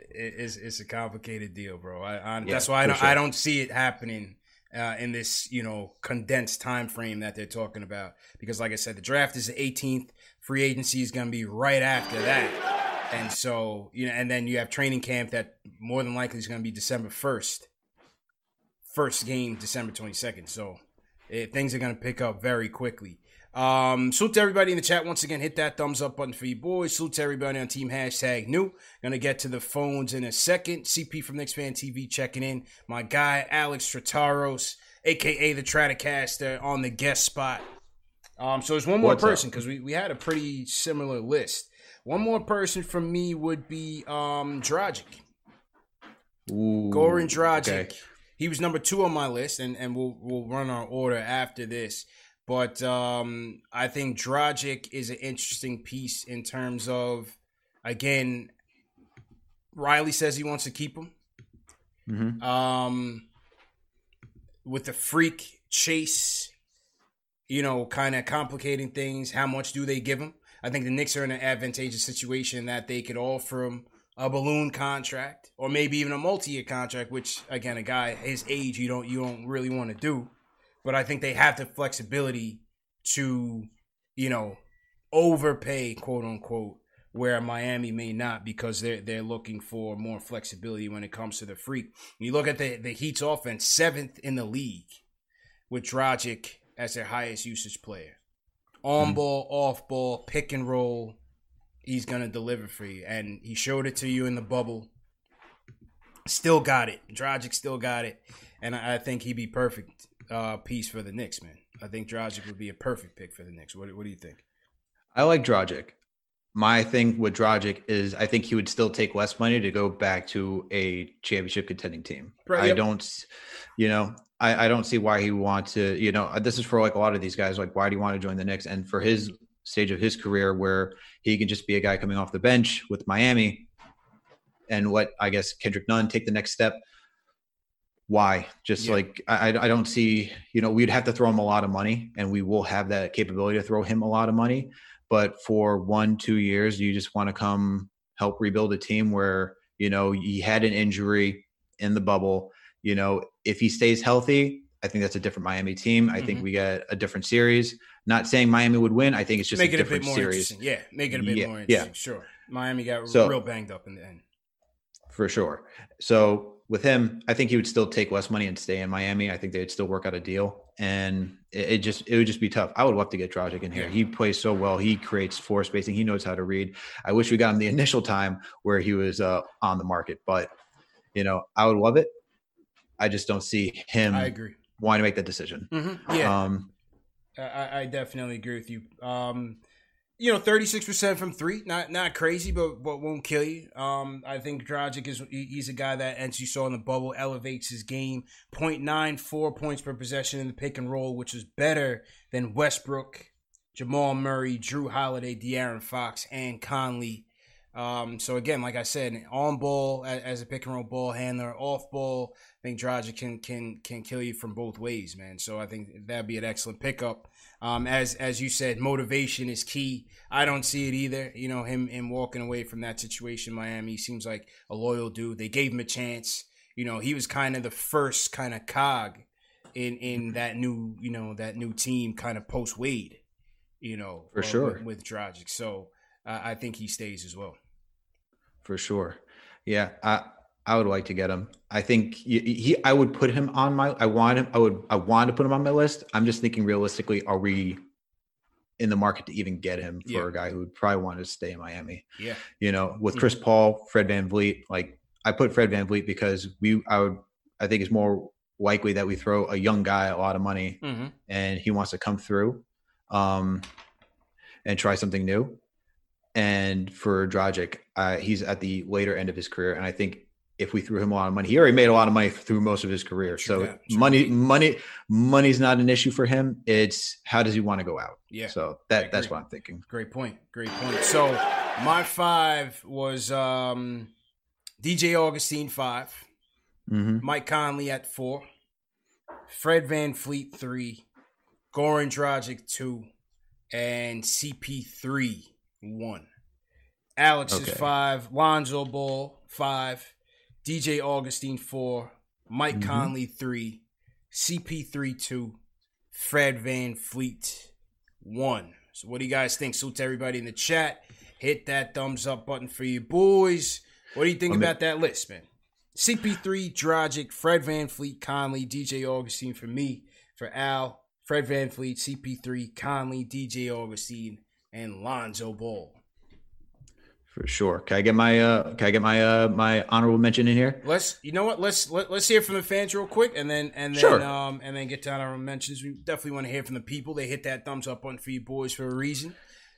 It's it's a complicated deal bro. I, I yeah, that's why I don't, sure. I don't see it happening uh, in this you know condensed time frame that they're talking about. Because like i said the draft is the 18th free agency is going to be right after that. And so you know and then you have training camp that more than likely is going to be december 1st first game december 22nd so it, eh, things are going to pick up very quickly um, salute to everybody in the chat. Once again, hit that thumbs up button for you boys. Salute to everybody on team hashtag new. Gonna get to the phones in a second. CP from Knicks Fan TV checking in. My guy, Alex Trataros, aka the Stratocaster, on the guest spot. Um, so there's one more What's person because we, we had a pretty similar list. One more person from me would be um Dragic. Ooh, Goran Dragic. Okay. He was number two on my list, and, and we'll we'll run our order after this. But um, I think Dragic is an interesting piece in terms of, again, Riley says he wants to keep him. Mm-hmm. Um, with the freak chase, you know, kind of complicating things. How much do they give him? I think the Knicks are in an advantageous situation that they could offer him a balloon contract or maybe even a multi-year contract, which again, a guy his age you don't you don't really want to do but I think they have the flexibility to, you know, overpay, quote unquote, where Miami may not because they're they're looking for more flexibility when it comes to the freak. When you look at the, the Heat's offense, seventh in the league, with Dragic as their highest usage player. On mm-hmm. ball, off ball, pick and roll, he's gonna deliver for you. And he showed it to you in the bubble. Still got it. Dragic still got it. And I think he'd be perfect uh, piece for the Knicks, man. I think Dragic would be a perfect pick for the Knicks. What, what do you think? I like Dragic. My thing with Dragic is I think he would still take less money to go back to a championship contending team. Right, I yep. don't, you know, I, I don't see why he would want to, you know, this is for like a lot of these guys. Like, why do you want to join the Knicks? And for his stage of his career where he can just be a guy coming off the bench with Miami and what I guess Kendrick Nunn take the next step. Why? Just yeah. like I, I don't see, you know, we'd have to throw him a lot of money, and we will have that capability to throw him a lot of money. But for one, two years, you just want to come help rebuild a team where you know he had an injury in the bubble. You know, if he stays healthy, I think that's a different Miami team. I mm-hmm. think we get a different series. Not saying Miami would win. I think it's just make a it different a bit more series. Yeah, make it a bit yeah, more interesting. Yeah. Sure. Miami got so, real banged up in the end. For sure. So with him, I think he would still take less money and stay in Miami. I think they'd still work out a deal, and it, it just it would just be tough. I would love to get Dragic in here. Yeah. He plays so well. He creates floor spacing. He knows how to read. I wish we got him the initial time where he was uh, on the market, but you know, I would love it. I just don't see him. I agree. Wanting to make that decision. Mm-hmm. Yeah. Um, I, I definitely agree with you. Um, you know, thirty six percent from three, not not crazy, but but won't kill you. Um, I think Dragic is he's a guy that, as you saw in the bubble, elevates his game. 0.94 points per possession in the pick and roll, which is better than Westbrook, Jamal Murray, Jrue Holiday, De'Aaron Fox, and Conley. Um, so again, like I said, on ball as a pick and roll ball handler, off ball, I think Dragic can can can kill you from both ways, man. So I think that'd be an excellent pickup. Um, as as you said, motivation is key. I don't see it either. You know, him him walking away from that situation, Miami seems like a loyal dude. They gave him a chance. You know, he was kind of the first kind of cog in in that new you know that new team kind of post Wade. You know, for uh, sure with, with Dragic. So uh, I think he stays as well. For sure, yeah. I I would like to get him. I think he, he, I would put him on my. I want him. I would. I want to put him on my list. I'm just thinking realistically. Are we in the market to even get him for yeah. a guy who would probably want to stay in Miami? Yeah. You know, with Chris Paul, Fred Van VanVleet. Like I put Fred Van VanVleet because we. I would. I think it's more likely that we throw a young guy a lot of money, mm-hmm. and he wants to come through, um, and try something new. And for Dragic, uh, he's at the later end of his career, and I think if we threw him a lot of money. He already made a lot of money through most of his career. So that, money, money, money's not an issue for him. It's how does he want to go out? Yeah. So that that's what I'm thinking. Great point. Great point. So my five was um, DJ Augustin 5 mm-hmm. Mike Conley at four, Fred VanVleet three, Goran Dragic two, and CP3 one. Alex okay. is five, Lonzo Ball five, DJ Augustin, four, Mike mm-hmm. Conley three, CP3 two, Fred VanVleet one. So what do you guys think? Salute to everybody in the chat. Hit that thumbs up button for you boys. What do you think about that list, man? CP3, Dragic, Fred VanVleet, Conley, DJ Augustin for me, for Al, Fred VanVleet, CP3, Conley, DJ Augustin, and Lonzo Ball. For sure. Can I get my uh can I get my uh my honorable mention in here? Let's you know what, let's let, let's hear from the fans real quick and then and then sure. um and then get to our mentions. We definitely want to hear from the people. They hit that thumbs up button for you boys for a reason.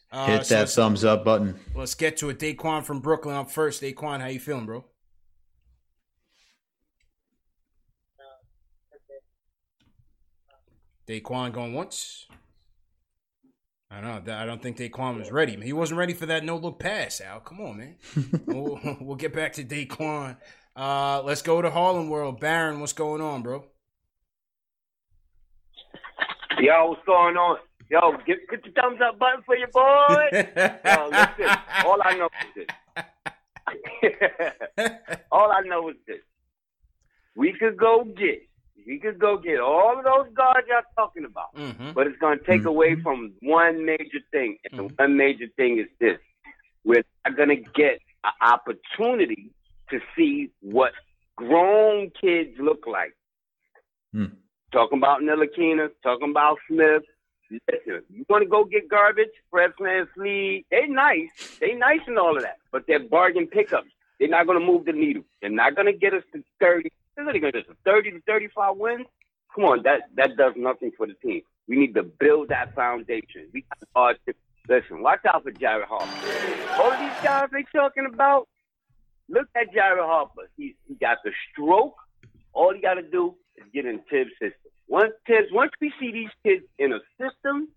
Uh, hit so that thumbs up button. Let's get to it. Daquan from Brooklyn up first. Daquan, how you feeling, bro? Daquan going once. I don't know. I don't think Daquan was ready. He wasn't ready for that no look pass, Al. Come on, man. we'll, we'll, get back to Daquan. Uh, let's go to Harlem World. Baron, what's going on, bro? Yo, what's going on? Yo, get, get the thumbs up button for your boy. Yo, listen, all I know is this. all I know is this. We could go get he could go get all of those guards y'all talking about, mm-hmm. but it's going to take mm-hmm. away from one major thing. And mm-hmm. the one major thing is this: we're not going to get an opportunity to see what grown kids look like. Mm. Talking about Ntilikina, talking about Smith. Listen, you want to go get garbage, Fred VanVleet, they nice. They nice and all of that, but they're bargain pickups. They're not going to move the needle. They're not going to get us to 30 they're going to get 30 to 35 wins. come on, that that does nothing for the team. We need to build that foundation. We got to listen. Watch out for Jared Harper. All these guys they talking about. Look at Jared Harper. He he got the stroke. All he got to do is get in Thibs' system. Once Thibs, once we see these kids in a system,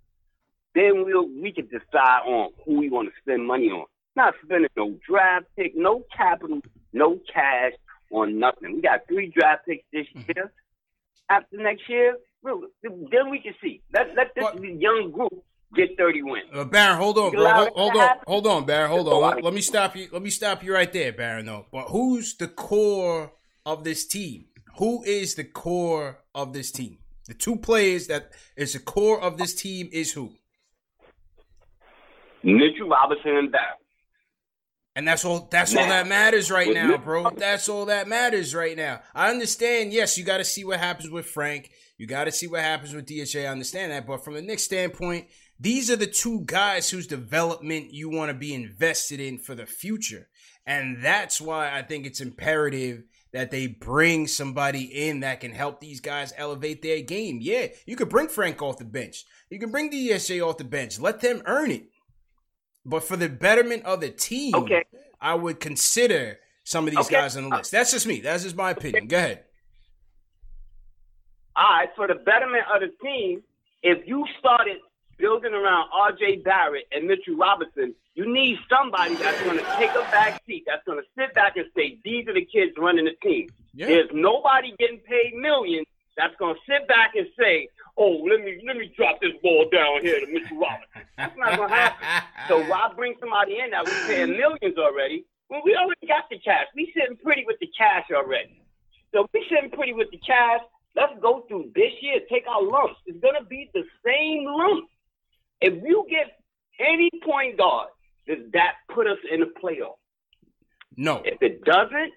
then we'll we can decide on who we want to spend money on. Not spending no draft pick, no capital, no cash on nothing. We got three draft picks this mm-hmm. year. After next year, then we can see. Let let this what? young group get 30 wins. Uh, Baron, hold on, bro. Hold, hold on. Hold on, Baron. Hold on. Let, let, me stop you. Let me stop you right there, Baron, though. But who's the core of this team? Who is the core of this team? The two players that is the core of this team is who? Mitchell Robinson and Barrett. And that's all that's all that matters right now, bro. That's all that matters right now. I understand, yes, you gotta see what happens with Frank. You gotta see what happens with DHA. I understand that. But from the Knicks standpoint, these are the two guys whose development you want to be invested in for the future. And that's why I think it's imperative that they bring somebody in that can help these guys elevate their game. Yeah, you could bring Frank off the bench. You can bring DSJ off the bench. Let them earn it. But for the betterment of the team, okay. I would consider some of these okay. guys on the list. That's just me. That's just my opinion. Go ahead. All right, for the betterment of the team, if you started building around R.J. Barrett and Mitchell Robinson, you need somebody that's going to take a back seat, that's going to sit back and say, these are the kids running the team. Yeah. There's nobody getting paid millions that's going to sit back and say, oh, let me let me drop this ball down here to Mr. Robinson. That's not gonna happen. so why bring somebody in that we're paying millions already when we already got the cash? We sitting pretty with the cash already. So we sitting pretty with the cash. Let's go through this year, take our lumps. It's gonna be the same lump. If you get any point guard, does that put us in the playoff? No. If it doesn't,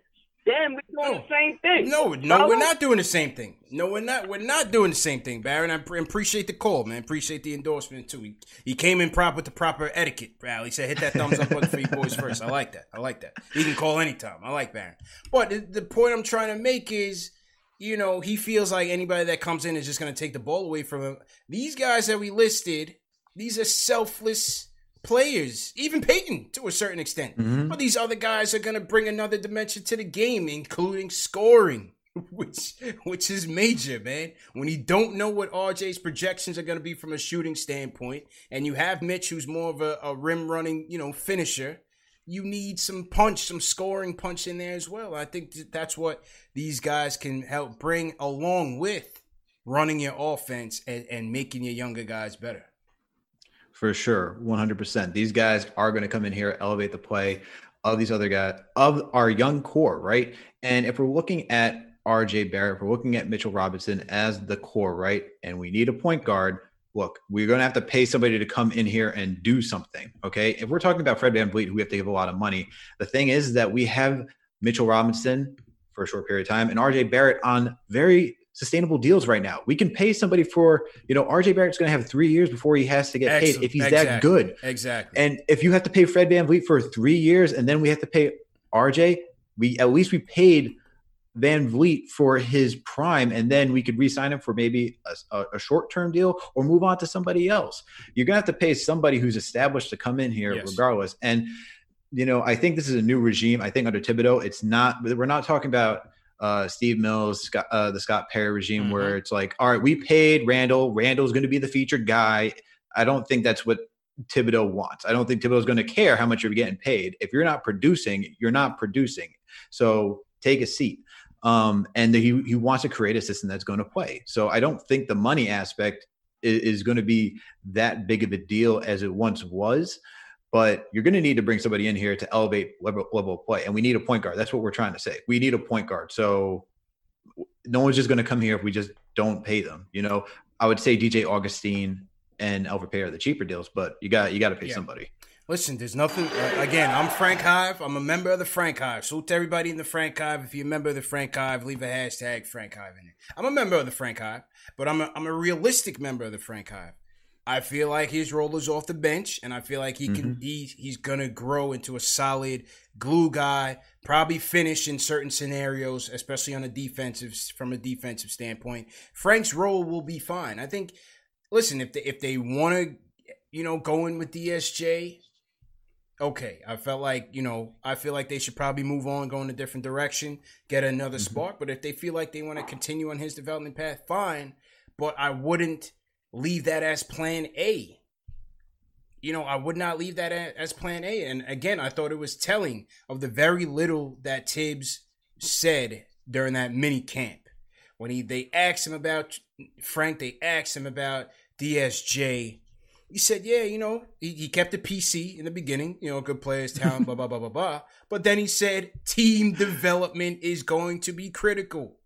then we're doing no. the same thing. No, no, we're not doing the same thing. No, we're not. We're not doing the same thing, Baron. I appreciate the call, man. Appreciate the endorsement too. He, he came in prop with the proper etiquette, Bradley. He said, "Hit that thumbs up button for you boys first. I like that. I like that. He can call anytime. I like Baron. But the, the point I'm trying to make is, you know, he feels like anybody that comes in is just going to take the ball away from him. These guys that we listed, these are selfless players, even Payton to a certain extent. Mm-hmm. But these other guys are going to bring another dimension to the game, including scoring, which which is major, man. When you don't know what RJ's projections are going to be from a shooting standpoint, and you have Mitch, who's more of a, a rim running, you know, finisher. You need some punch, some scoring punch in there as well. I think that's what these guys can help bring along with running your offense and, and making your younger guys better for sure 100% these guys are going to come in here elevate the play of these other guys of our young core right? And if we're looking at rj barrett if we're looking at mitchell robinson as the core right and we need a point guard look we're going to have to pay somebody to come in here and do something okay? If we're talking about fred vanvleet who we have to give a lot of money the thing is that we have mitchell robinson for a short period of time and rj barrett on very sustainable deals right now. We can pay somebody for, you know, RJ Barrett's going to have three years before he has to get Excellent. paid if he's exactly. that good. Exactly. And if you have to pay Fred Van VanVleet for three years and then we have to pay RJ, we at least we paid Van VanVleet for his prime and then we could re-sign him for maybe a, a short-term deal or move on to somebody else. You're going to have to pay somebody who's established to come in here yes. regardless. And, you know, I think this is a new regime. I think under Thibodeau, it's not, we're not talking about – uh, Steve Mills, Scott, uh, the Scott Perry regime, mm-hmm. where it's like, all right, we paid Randle. Randle's going to be the featured guy. I don't think that's what Thibodeau wants. I don't think Thibodeau's going to care how much you're getting paid. If you're not producing, you're not producing. So take a seat. Um, and the, he, he wants to create a system that's going to play. So I don't think the money aspect is, is going to be that big of a deal as it once was but you're going to need to bring somebody in here to elevate level, level of play. And we need a point guard. That's what we're trying to say. We need a point guard. So no one's just going to come here if we just don't pay them. You know, I would say DJ Augustine and Elfrid Payton are the cheaper deals, but you got you got to pay yeah. somebody. Listen, there's nothing. Uh, again, I'm Frank Hive. I'm a member of the Frank Hive. Salute to everybody in the Frank Hive. If you're a member of the Frank Hive, leave a hashtag Frank Hive in it. I'm a member of the Frank Hive, but I'm a, I'm a realistic member of the Frank Hive. I feel like his role is off the bench, and I feel like he can mm-hmm. he, he's gonna grow into a solid glue guy. Probably finish in certain scenarios, especially on a defensive from a defensive standpoint. Frank's role will be fine. I think. Listen, if they if they want to, you know, go in with DSJ, okay. I felt like you know I feel like they should probably move on, go in a different direction, get another mm-hmm. spot. But if they feel like they want to continue on his development path, fine. But I wouldn't leave that as plan A. You know, I would not leave that as plan A. And again, I thought it was telling of the very little that Thibs said during that mini camp. When he they asked him about Frank, they asked him about DSJ. He said, yeah, you know, he, he kept the PC in the beginning, you know, good players, talent, blah, blah, blah, blah, blah. But then he said, team development is going to be critical.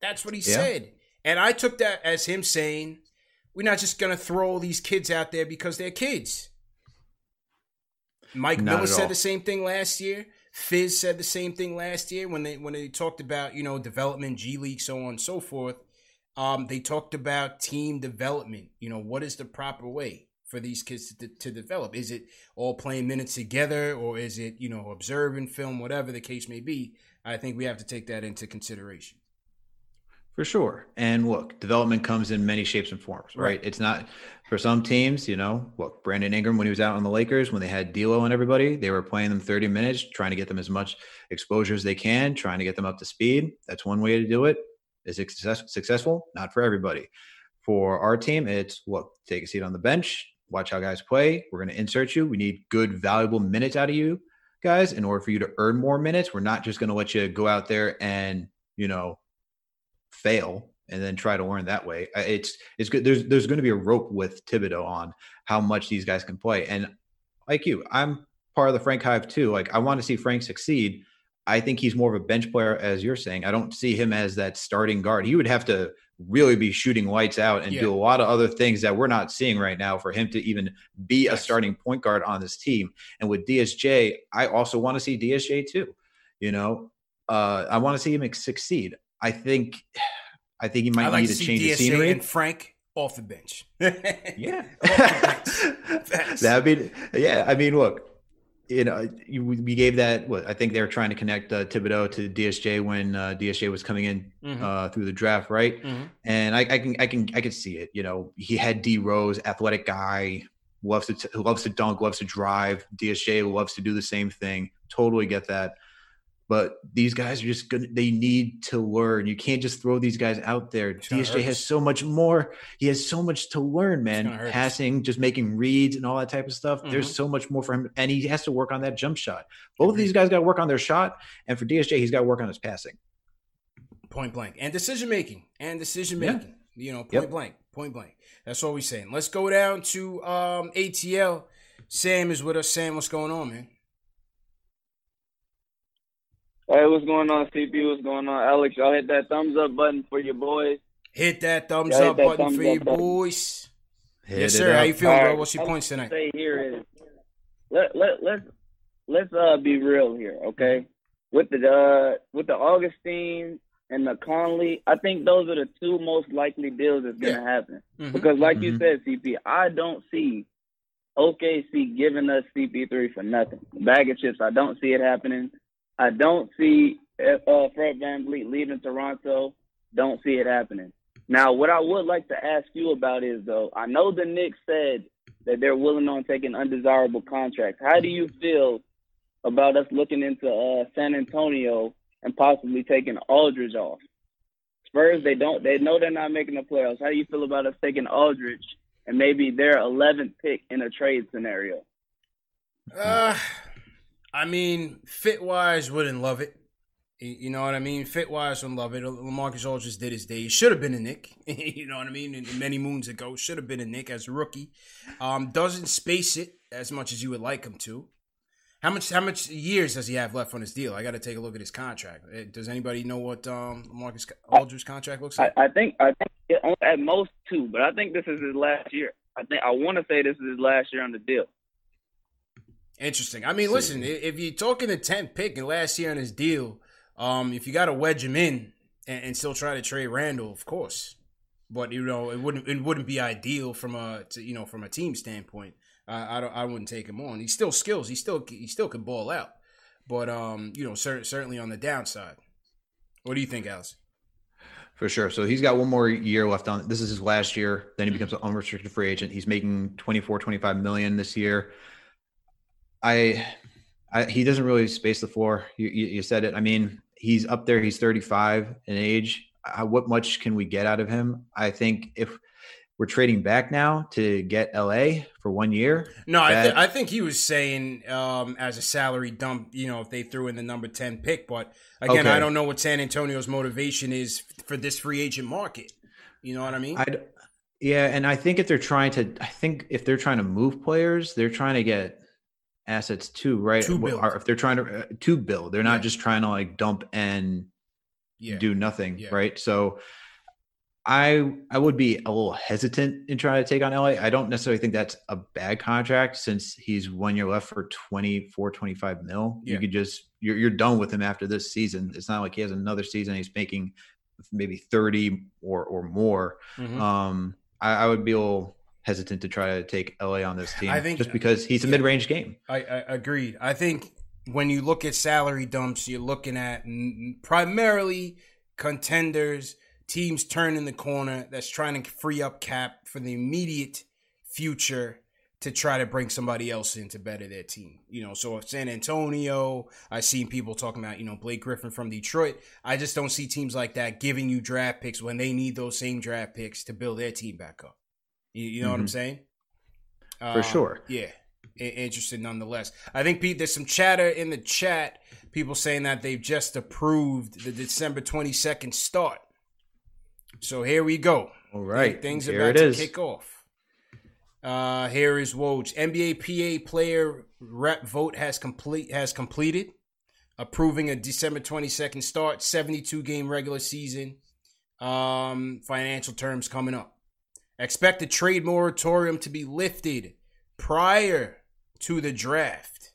That's what he yeah. said. And I took that as him saying, we're not just gonna throw these kids out there because they're kids. Mike not Miller said the same thing last year. Fizz said the same thing last year when they when they talked about you know development, G League, so on and so forth. Um, they talked about team development. You know what is the proper way for these kids to, to develop? Is it all playing minutes together, or is it you know observing film, whatever the case may be? I think we have to take that into consideration. For sure. And look, development comes in many shapes and forms, right? right? It's not for some teams, you know, look, Brandon Ingram, when he was out on the Lakers, when they had D'Lo and everybody, they were playing them 30 minutes, trying to get them as much exposure as they can, trying to get them up to speed. That's one way to do it. Is it success- successful? Not for everybody. For our team, it's look, take a seat on the bench, watch how guys play. We're going to insert you. We need good, valuable minutes out of you guys in order for you to earn more minutes. We're not just going to let you go out there and, you know, fail and then try to learn that way. It's it's good. There's there's going to be a rope with Thibodeau on how much these guys can play. And like you, I'm part of the Frank Hive too. Like I want to see Frank succeed. I think he's more of a bench player, as you're saying. I don't see him as that starting guard. He would have to really be shooting lights out and yeah. do a lot of other things that we're not seeing right now for him to even be a starting point guard on this team. And with DSJ, I also want to see DSJ too. You know, uh, I want to see him succeed. I think I think he might like need to, to change DSA the scenery. And Frank off the bench. yeah, that'd be yeah. I mean, look, you know, we gave that. What I think they were trying to connect uh, Thibodeau to DSJ when uh, DSJ was coming in mm-hmm. uh, through the draft, right? Mm-hmm. And I, I, can, I can, I can see it. You know, he had D Rose, athletic guy, loves to, t- loves to dunk, loves to drive. DSJ loves to do the same thing. Totally get that but these guys are just gonna they need to learn. You can't just throw these guys out there. Dsj has so much more. He has so much to learn man. passing just making reads and all that type of stuff. Mm-hmm. there's so much more for him and he has to work on that jump shot. Both of these guys got to work on their shot and for dsj he's got to work on his passing. Point blank. And decision making. And decision making. Yeah. you know point yep. blank. Point blank. That's all we're saying. Let's go down to um atl sam is with us. Sam what's going on man Hey, what's going on, CP? What's going on, Alex? Y'all hit that thumbs up button for your boys. Hit that thumbs Y'all up that button thumbs for your boys. Hit yes, sir. How you feeling, bro? What's your points tonight? Say here is let let let's let's uh be real here, okay? With the uh with the Augustin and the Conley, I think those are the two most likely deals that's gonna yeah. happen. Mm-hmm. Because like mm-hmm. you said, CP, I don't see OKC giving us CP3 for nothing. Bag of chips, I don't see it happening. I don't see uh, Fred VanVleet leaving Toronto. Don't see it happening. Now, what I would like to ask you about is, though, I know the Knicks said that they're willing on taking undesirable contracts. How do you feel about us looking into uh, San Antonio and possibly taking Aldridge off? Spurs, they don't, they know they're not making the playoffs. How do you feel about us taking Aldridge and maybe their 11th pick in a trade scenario? Uh, I mean, fit wise, wouldn't love it. You know what I mean? Fit wise, wouldn't love it. Lamarcus Aldridge did his day. He should have been a Knick. you know what I mean? And many moons ago, should have been a Knick as a rookie. Um, doesn't space it as much as you would like him to. How much? How much years does he have left on his deal? I got to take a look at his contract. Eh, does anybody know what um, Marcus Aldridge's contract looks like? I, I think I think at most two, but I think this is his last year. I think I want to say this is his last year on the deal. Interesting. I mean, listen, if you're talking the 10th pick and last year on his deal, um, if you got to wedge him in and, and, still try to trade Randle, of course. but you know it wouldn't it wouldn't be ideal from a to, you know from a team standpoint. I, I don't I wouldn't take him on. He still skills. He still he still can ball out, but um you know cer- certainly on the downside. What do you think, Alice? For sure. So he's got one more year left on. This is his last year. Then he becomes an unrestricted free agent. He's making 24, 25 million this year. I, I he doesn't really space the floor. You, you, you said it. I mean, he's up there. He's 35 in age. Uh, what much can we get out of him? I think if we're trading back now to get LA for one year. No, I, th- I, think he was saying um, as a salary dump, you know, if they threw in the number 10 pick. But again, okay. I don't know what San Antonio's motivation is for this free agent market. You know what I mean? I'd, yeah. And I think if they're trying to, I think if they're trying to move players, they're trying to get assets too, right? To build. If they're trying to, uh, to build, they're not yeah. just trying to like dump and yeah. do nothing, yeah. right? So, I I would be a little hesitant in trying to take on LA. I don't necessarily think that's a bad contract since he's one year left for 24, 25 mil. You could just you're you're done with him after this season. It's not like he has another season. He's making maybe 30 or or more. Mm-hmm. Um I, I, would be a little hesitant to try to take LA on this team. I think just because he's a yeah, mid range game. I, I agreed. I think when you look at salary dumps, you're looking at primarily contenders teams turning the corner that's trying to free up cap for the immediate future to try to bring somebody else in to better their team. You know, so if San Antonio, I've seen people talking about, you know, Blake Griffin from Detroit. I just don't see teams like that giving you draft picks when they need those same draft picks to build their team back up. You, you know mm-hmm. what I'm mm-hmm. saying? For uh, sure. Yeah. Interested nonetheless. I think Pete, there's some chatter in the chat. People saying that they've just approved the December 22nd start so here we go. All right. Things here about to is. kick off. Uh, here is Woj. NBA PA player rep vote has complete has completed, approving a December 22nd start, 72 game regular season. Um, financial terms coming up. Expect the trade moratorium to be lifted prior to the draft.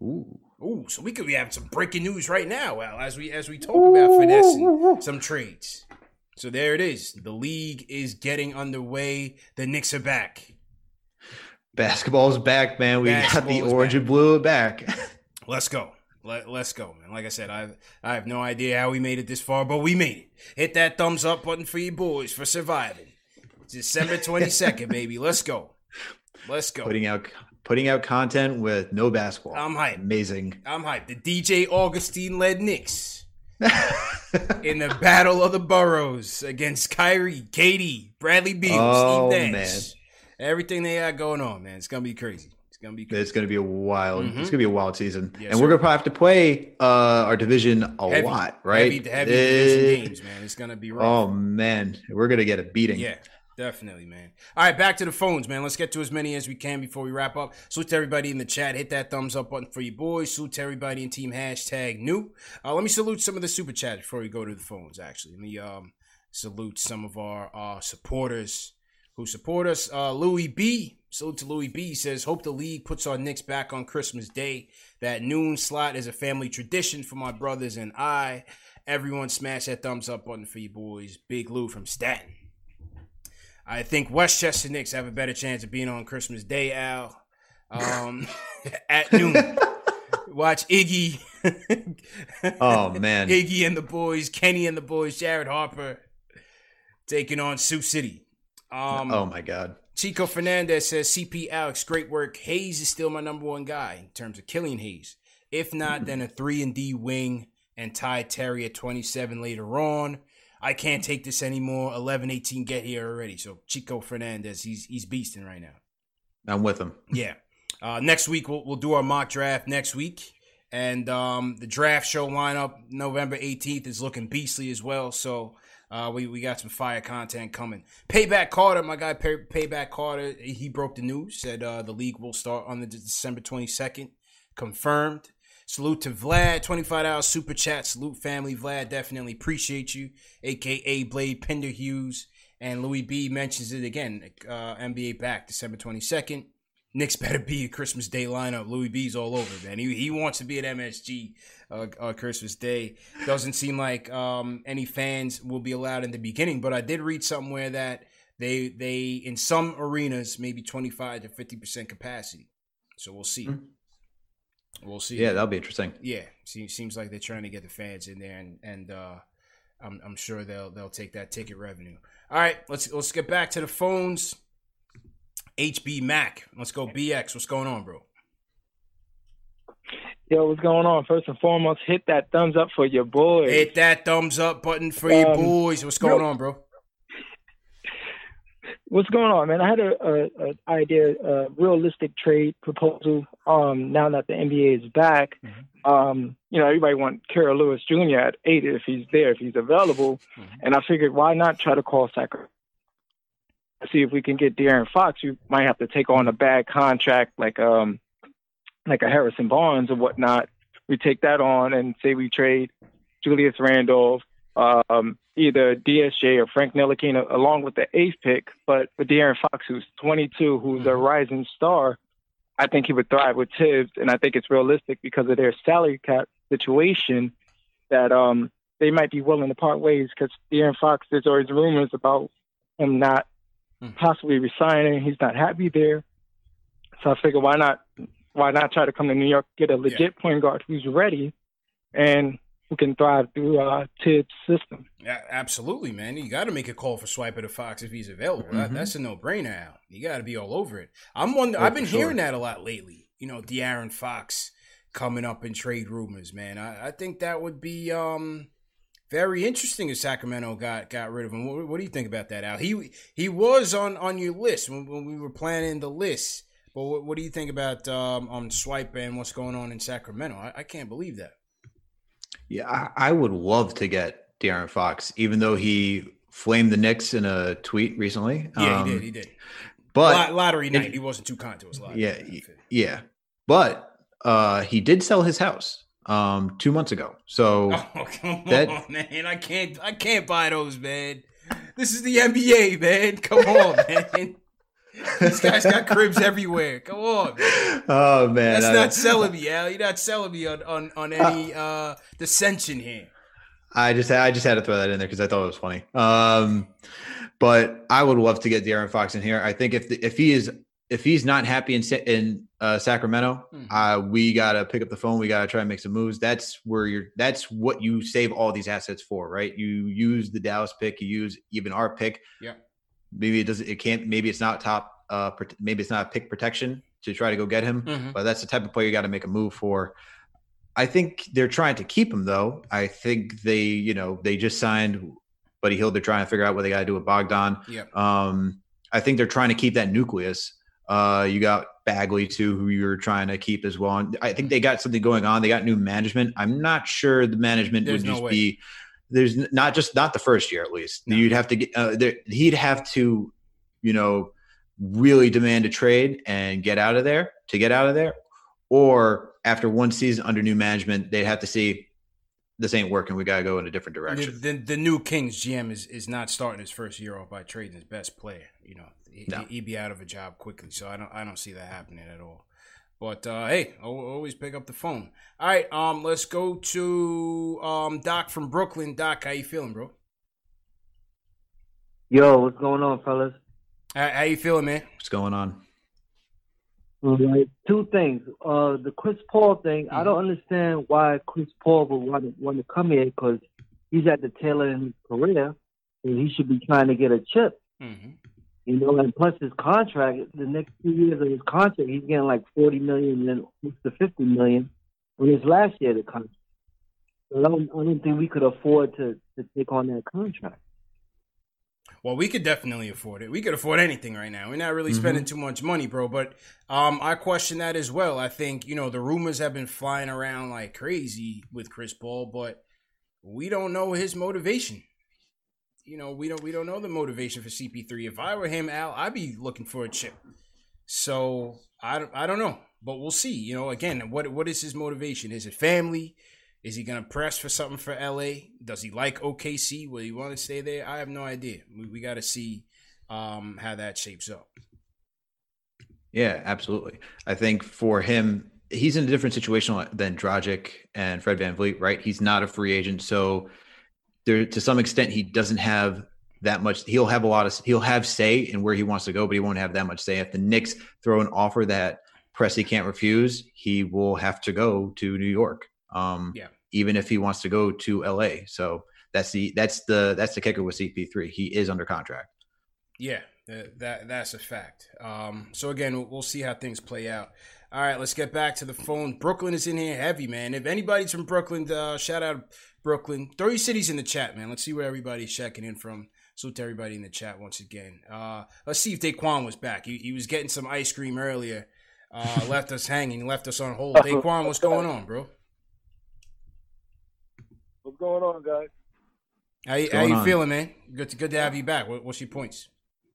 Ooh. Ooh, so we could be having some breaking news right now, Well, as we as we talk about finessing some trades. So there it is. The league is getting underway. The Knicks are back. Basketball's back, man. We got the orange back. and blue back. let's go. Let, us go, man. Like I said, I I have no idea how we made it this far, but we made it. Hit that thumbs up button for you boys for surviving. December 22nd, baby. Let's go. Let's go. Putting out putting out content with no basketball. I'm hyped. Amazing. I'm hyped. The DJ Augustin led Knicks in the battle of the boroughs against Kyrie, KD, Bradley Beal, oh, Steve Nash. Man. Everything they got going on, man. It's gonna be crazy. It's gonna be. Crazy. It's gonna be a wild. Mm-hmm. It's gonna be a wild season, yes, and sir. we're gonna probably have to play uh, our division a heavy, lot, right? Heavy, heavy it, games, man. It's gonna be rough. Oh man, we're gonna get a beating. Yeah. Definitely, man. All right, back to the phones, man. Let's get to as many as we can before we wrap up. Salute to everybody in the chat. Hit that thumbs up button for you boys. Salute to everybody in team hashtag new. Uh, let me salute some of the super chats before we go to the phones, actually. Let me um, salute some of our uh, supporters who support us. Uh, Louis B. Salute to Louis B. He says, Hope the league puts our Knicks back on Christmas Day. That noon slot is a family tradition for my brothers and I. Everyone smash that thumbs up button for you boys. Big Lou from Staten. I think Westchester Knicks have a better chance of being on Christmas Day, Al. Um, at noon. Watch Iggy. oh man, Iggy and the boys, Kenny and the boys, Jared Harper taking on Sioux City. Um, oh my God. Chico Fernandez says, CP Alex, great work. Hayes is still my number one guy in terms of Killian Hayes. If not, then a three and D wing and Ty Terry at 27 later on. I can't take this anymore. 11, 18, get here already. So Chico Fernandez, he's he's beasting right now. I'm with him. Yeah. Uh, next week we'll we'll do our mock draft next week, and um, the draft show lineup November 18th is looking beastly as well. So. Uh, we, we got some fire content coming. Payback Carter, my guy Pay, Payback Carter, he broke the news, said uh, the league will start on the December 22nd. Confirmed. Salute to Vlad, $25 super chat. Salute family. Vlad, definitely appreciate you. AKA Blade Pender Hughes. And Louis B mentions it again. Uh, NBA back December 22nd. Knicks better be a Christmas Day lineup. Louis B's all over, man. He he wants to be at MSG uh, uh, Christmas Day. Doesn't seem like um, any fans will be allowed in the beginning, but I did read somewhere that they they in some arenas maybe twenty five to fifty percent capacity. So we'll see. Mm-hmm. We'll see. Yeah, that'll be interesting. Yeah, seems seems like they're trying to get the fans in there, and and uh, I'm I'm sure they'll they'll take that ticket revenue. All right, let's let's get back to the phones. HB Mac. Let's go BX. What's going on, bro? Yo, what's going on? First and foremost, hit that thumbs up for your boys. Hit that thumbs up button for um, your boys. What's going on, bro? What's going on, man? I had a, a, a idea, a realistic trade proposal. Um, now that the NBA is back, mm-hmm. um, you know, everybody want Kira Lewis Jr. at eight if he's there, if he's available, mm-hmm. and I figured why not try to call Sacramento see if we can get De'Aaron Fox. You might have to take on a bad contract like um like a Harrison Barnes or whatnot. We take that on and say we trade Julius Randle, um, either DSJ or Frank Ntilikina along with the eighth pick. But for De'Aaron Fox, who's 22, who's a mm-hmm. rising star, I think he would thrive with Thibs, and I think it's realistic because of their salary cap situation that um they might be willing to part ways because De'Aaron Fox, there's always rumors about him not mm. possibly resigning. He's not happy there. So I figure why not why not try to come to New York, get a legit yeah. point guard who's ready and who can thrive through uh Thibs system. Yeah, absolutely, man. You got to make a call for Swipa to Fox if he's available. Mm-hmm. that's a no brainer. Al. You got to be all over it. I'm one. Oh, I've been hearing that a lot lately. You know, De'Aaron Fox coming up in trade rumors, man. I, I think that would be um very interesting if Sacramento got got rid of him. What, what, do you think about that, Al? He he was on on your list when, when we were planning the list. But what, what do you think about um, on Swipe and what's going on in Sacramento? I, I can't believe that. Yeah, I, I, would love to get De'Aaron Fox, even though he flamed the Knicks in a tweet recently. Yeah, um, he did. He did. But lottery night, he wasn't too kind to us. Yeah, yeah. But uh, he did sell his house um, two months ago. So oh, come that, on, man! I can't, I can't buy those, man. This is the NBA, man. Come on, man. This guy's got cribs everywhere. Come on. Man. Oh man, that's I, not selling me, Al. You're not selling me on on, on any uh, dissension here. I just I just had to throw that in there because I thought it was funny. Um, but I would love to get De'Aaron Fox in here. I think if the, if he is if he's not happy in in uh, Sacramento, mm-hmm. uh, we gotta pick up the phone. We gotta try and make some moves. That's where you're. That's what you save all these assets for, right? You use the Dallas pick. You use even our pick. Yeah. Maybe it doesn't. It can't. Maybe it's not top. Uh, maybe it's not pick protection to try to go get him. Mm-hmm. But that's the type of player you got to make a move for. I think they're trying to keep him though. I think they, you know, they just signed Buddy Hield. They're trying to figure out what they got to do with Bogdan. Yeah. Um, I think they're trying to keep that nucleus uh, you got Bagley too, who you're trying to keep as well. And I think they got something going on. They got new management. I'm not sure the management There's would no just way. be. There's not just not the first year at least. No. You'd have to get. Uh, there, he'd have to, you know, really demand a trade and get out of there to get out of there, or after one season under new management, they'd have to see this ain't working. We gotta go in a different direction. The, the, the, new Kings GM is, is not starting his first year off by trading his best player. You know, he, no. he'd be out of a job quickly. So I don't I don't see that happening at all. But uh, hey, I always pick up the phone. All right, um, let's go to um Doc from Brooklyn. Doc, how you feeling, bro? Yo, what's going on, fellas? How, how you feeling, man? What's going on? All right, two things. Uh, the Chris Paul thing. Mm-hmm. I don't understand why Chris Paul would want to, want to come here because he's at the tail end of his career, and he should be trying to get a chip. Mm-hmm. You know, and plus his contract, the next two years of his contract, he's getting like forty million and then to fifty million. When his last year of the contract, so I don't, I don't think we could afford to to take on that contract. Well, we could definitely afford it. We could afford anything right now. We're not really mm-hmm. spending too much money, bro. But um, I question that as well. I think you know the rumors have been flying around like crazy with Chris Paul, but we don't know his motivation you know, we don't we don't know the motivation for CP3. If I were him, Al, I'd be looking for a chip. So I don't, I don't know, but we'll see. You know, again, what what is his motivation? Is it family? Is he gonna press for something for LA? Does he like OKC? Will he want to stay there? I have no idea. We, we got to see um, how that shapes up. Yeah, absolutely. I think for him, he's in a different situation than Dragic and Fred VanVleet, right? He's not a free agent. So there to some extent he doesn't have that much he'll have a lot of he'll have say in where he wants to go, but he won't have that much say. If the Knicks throw an offer that Presti can't refuse, he will have to go to New York. Um yeah. even if he wants to go to LA. So that's the that's the that's the kicker with CP3. He is under contract. Yeah, that that's a fact. Um, so again, we'll see how things play out. All right, let's get back to the phone. Brooklyn is in here heavy, man. If anybody's from Brooklyn, uh, shout out Brooklyn. Throw your cities in the chat, man. Let's see where everybody's checking in from. Salute to everybody in the chat once again. Uh, let's see if Daquan was back. He, he was getting some ice cream earlier. Uh, left us hanging, left us on hold. Daquan, what's going on, bro? What's going on, guys? How, you, how you on? feeling, man? Good to good to have you back. What, what's your points?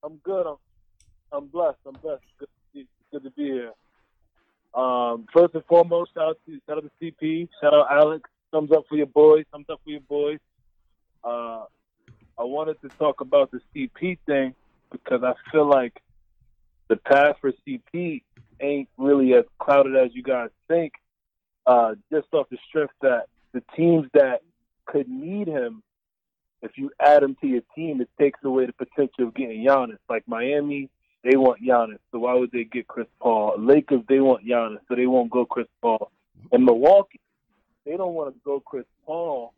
I'm good. I'm I'm blessed. I'm blessed. Good to be, good to be here. Um, first and foremost, shout out to shout out to CP, shout out Alex. Thumbs up for your boys. Thumbs up for your boys. Uh, I wanted to talk about the CP thing because I feel like the path for CP ain't really as clouded as you guys think. Uh, just off the strength that the teams that could need him if you add him to your team, it takes away the potential of getting Giannis. Like Miami, they want Giannis, so why would they get Chris Paul? Lakers, they want Giannis, so they won't go Chris Paul. And Milwaukee, they don't want to go Chris Paul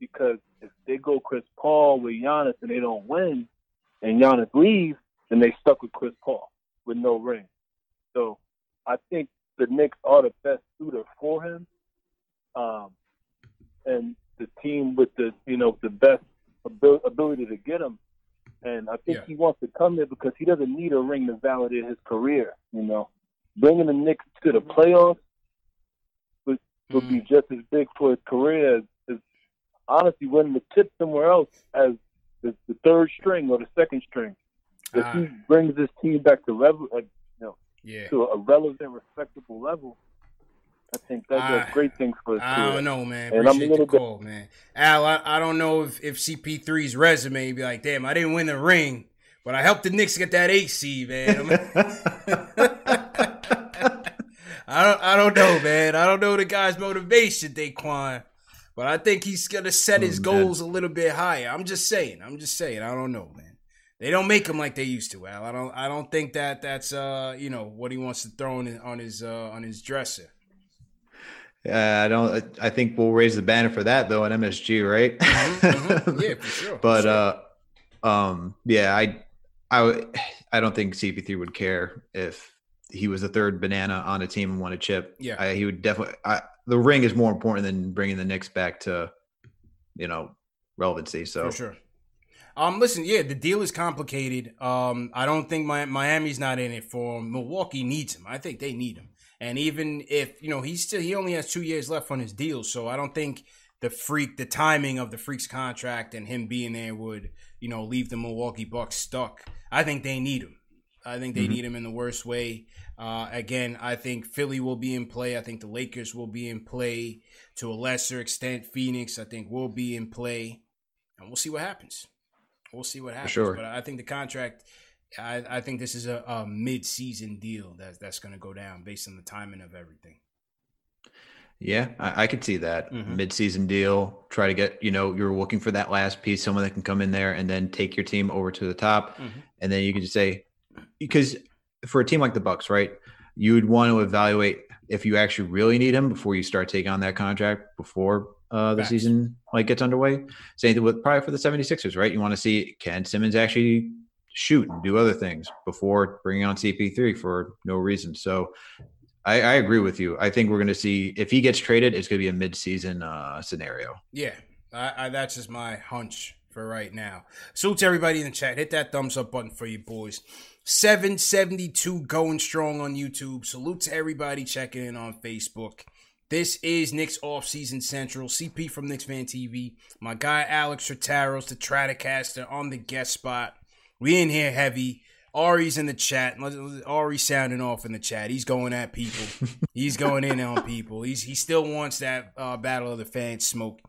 because if they go Chris Paul with Giannis and they don't win, and Giannis leaves, then they stuck with Chris Paul with no ring. So I think the Knicks are the best suitor for him, um, and the team with the you know the best ability to get him. And I think yeah. he wants to come there because he doesn't need a ring to validate his career. You know, bringing the Knicks to the playoffs would, would mm-hmm. be just as big for his career as, as honestly winning the tip somewhere else as the, the third string or the second string. If he ah. brings this team back to level, like, you know, yeah. to a relevant, respectable level, I think that's does I, great thing for his I career. don't know, man. And Appreciate I'm a little the call, bit, man. Al, I, I don't know if, if CP3's resume be like, damn, I didn't win the ring, but I helped the Knicks get that eight seed, man. I don't I don't know, man. I don't know the guy's motivation, Daquan. But I think he's gonna set his oh, goals a little bit higher. I'm just saying. I'm just saying. I don't know, man. They don't make him like they used to, Al. I don't. I don't think that that's uh you know what he wants to throw on his on his, uh, on his dresser. Uh, I don't. I think we'll raise the banner for that though at MSG, right? Mm-hmm, mm-hmm. Yeah, for sure. but for sure. uh, um, yeah, I, I, I don't think CP3 would care if he was the third banana on a team and won a chip. Yeah, I, he would definitely. I, the ring is more important than bringing the Knicks back to, you know, relevancy. So for sure. Um, listen, yeah, the deal is complicated. Um, I don't think my, Miami's not in it for him. Milwaukee needs him. I think they need him. And even if, you know, he's still, he only has two years left on his deal. So I don't think the freak, the timing of the freak's contract and him being there would, you know, leave the Milwaukee Bucks stuck. I think they need him. I think they mm-hmm. need him in the worst way. Uh, again, I think Philly will be in play. I think the Lakers will be in play to a lesser extent. Phoenix, I think, will be in play. And we'll see what happens. We'll see what happens. Sure. But I think the contract I, I think this is a, a mid-season deal that's that's going to go down based on the timing of everything. Yeah, I, I could see that mm-hmm. mid-season deal. Try to get you know you're looking for that last piece, someone that can come in there and then take your team over to the top, mm-hmm. and then you can just say because for a team like the Bucks, right? You would want to evaluate if you actually really need him before you start taking on that contract before uh, the season like gets underway. Same thing with probably for the 76ers, right? You want to see can Simmons actually shoot and do other things before bringing on CP3 for no reason. So I, I agree with you. I think we're going to see if he gets traded, it's going to be a mid-season uh, scenario. Yeah, I, I, that's just my hunch for right now. Salute to everybody in the chat. Hit that thumbs up button for you boys. 772 going strong on YouTube. Salute to everybody checking in on Facebook. This is Knicks Offseason Central. CP from Knicks Fan TV. My guy Alex Trataros, the Stratocaster, on the guest spot. We in here heavy. Ari's in the chat. Ari sounding off in the chat. He's going at people. He's going in on people. He's he still wants that uh, battle of the fans smoke.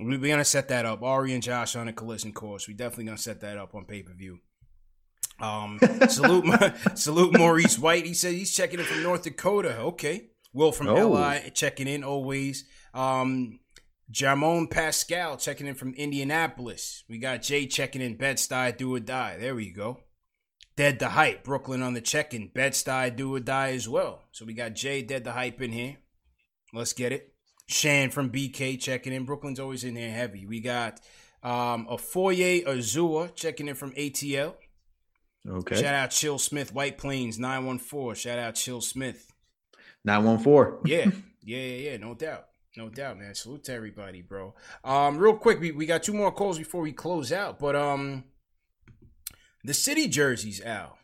We're gonna set that up. Ari and Josh on a collision course. We're definitely gonna set that up on pay per view. Um, salute, salute Maurice White. He said he's checking in from North Dakota. Okay. Will from oh. LI checking in always. Um, Jamon Pascal checking in from Indianapolis. We got Jay checking in Bed-Stuy, do or die. There we go. Dead the hype, Brooklyn on the check-in. Bed-Stuy, do or die as well. So we got Jay Dead the hype in here. Let's get it. Shan from BK checking in. Brooklyn's always in there heavy. We got um, a Foyer Azua checking in from ATL. Okay. Shout out Chill Smith, White Plains 914. Shout out Chill Smith. 914. yeah. Yeah, yeah, yeah. No doubt. No doubt, man. Salute to everybody, bro. Um, real quick, we, we got two more calls before we close out. But um the city jerseys, Al.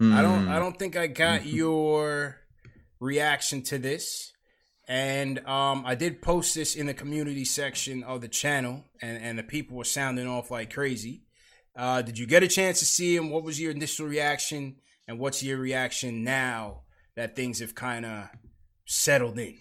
Mm. I don't I don't think I got mm-hmm. your reaction to this. And um, I did post this in the community section of the channel, and, and the people were sounding off like crazy. Uh, did you get a chance to see him? What was your initial reaction? And what's your reaction now that things have kind of settled in?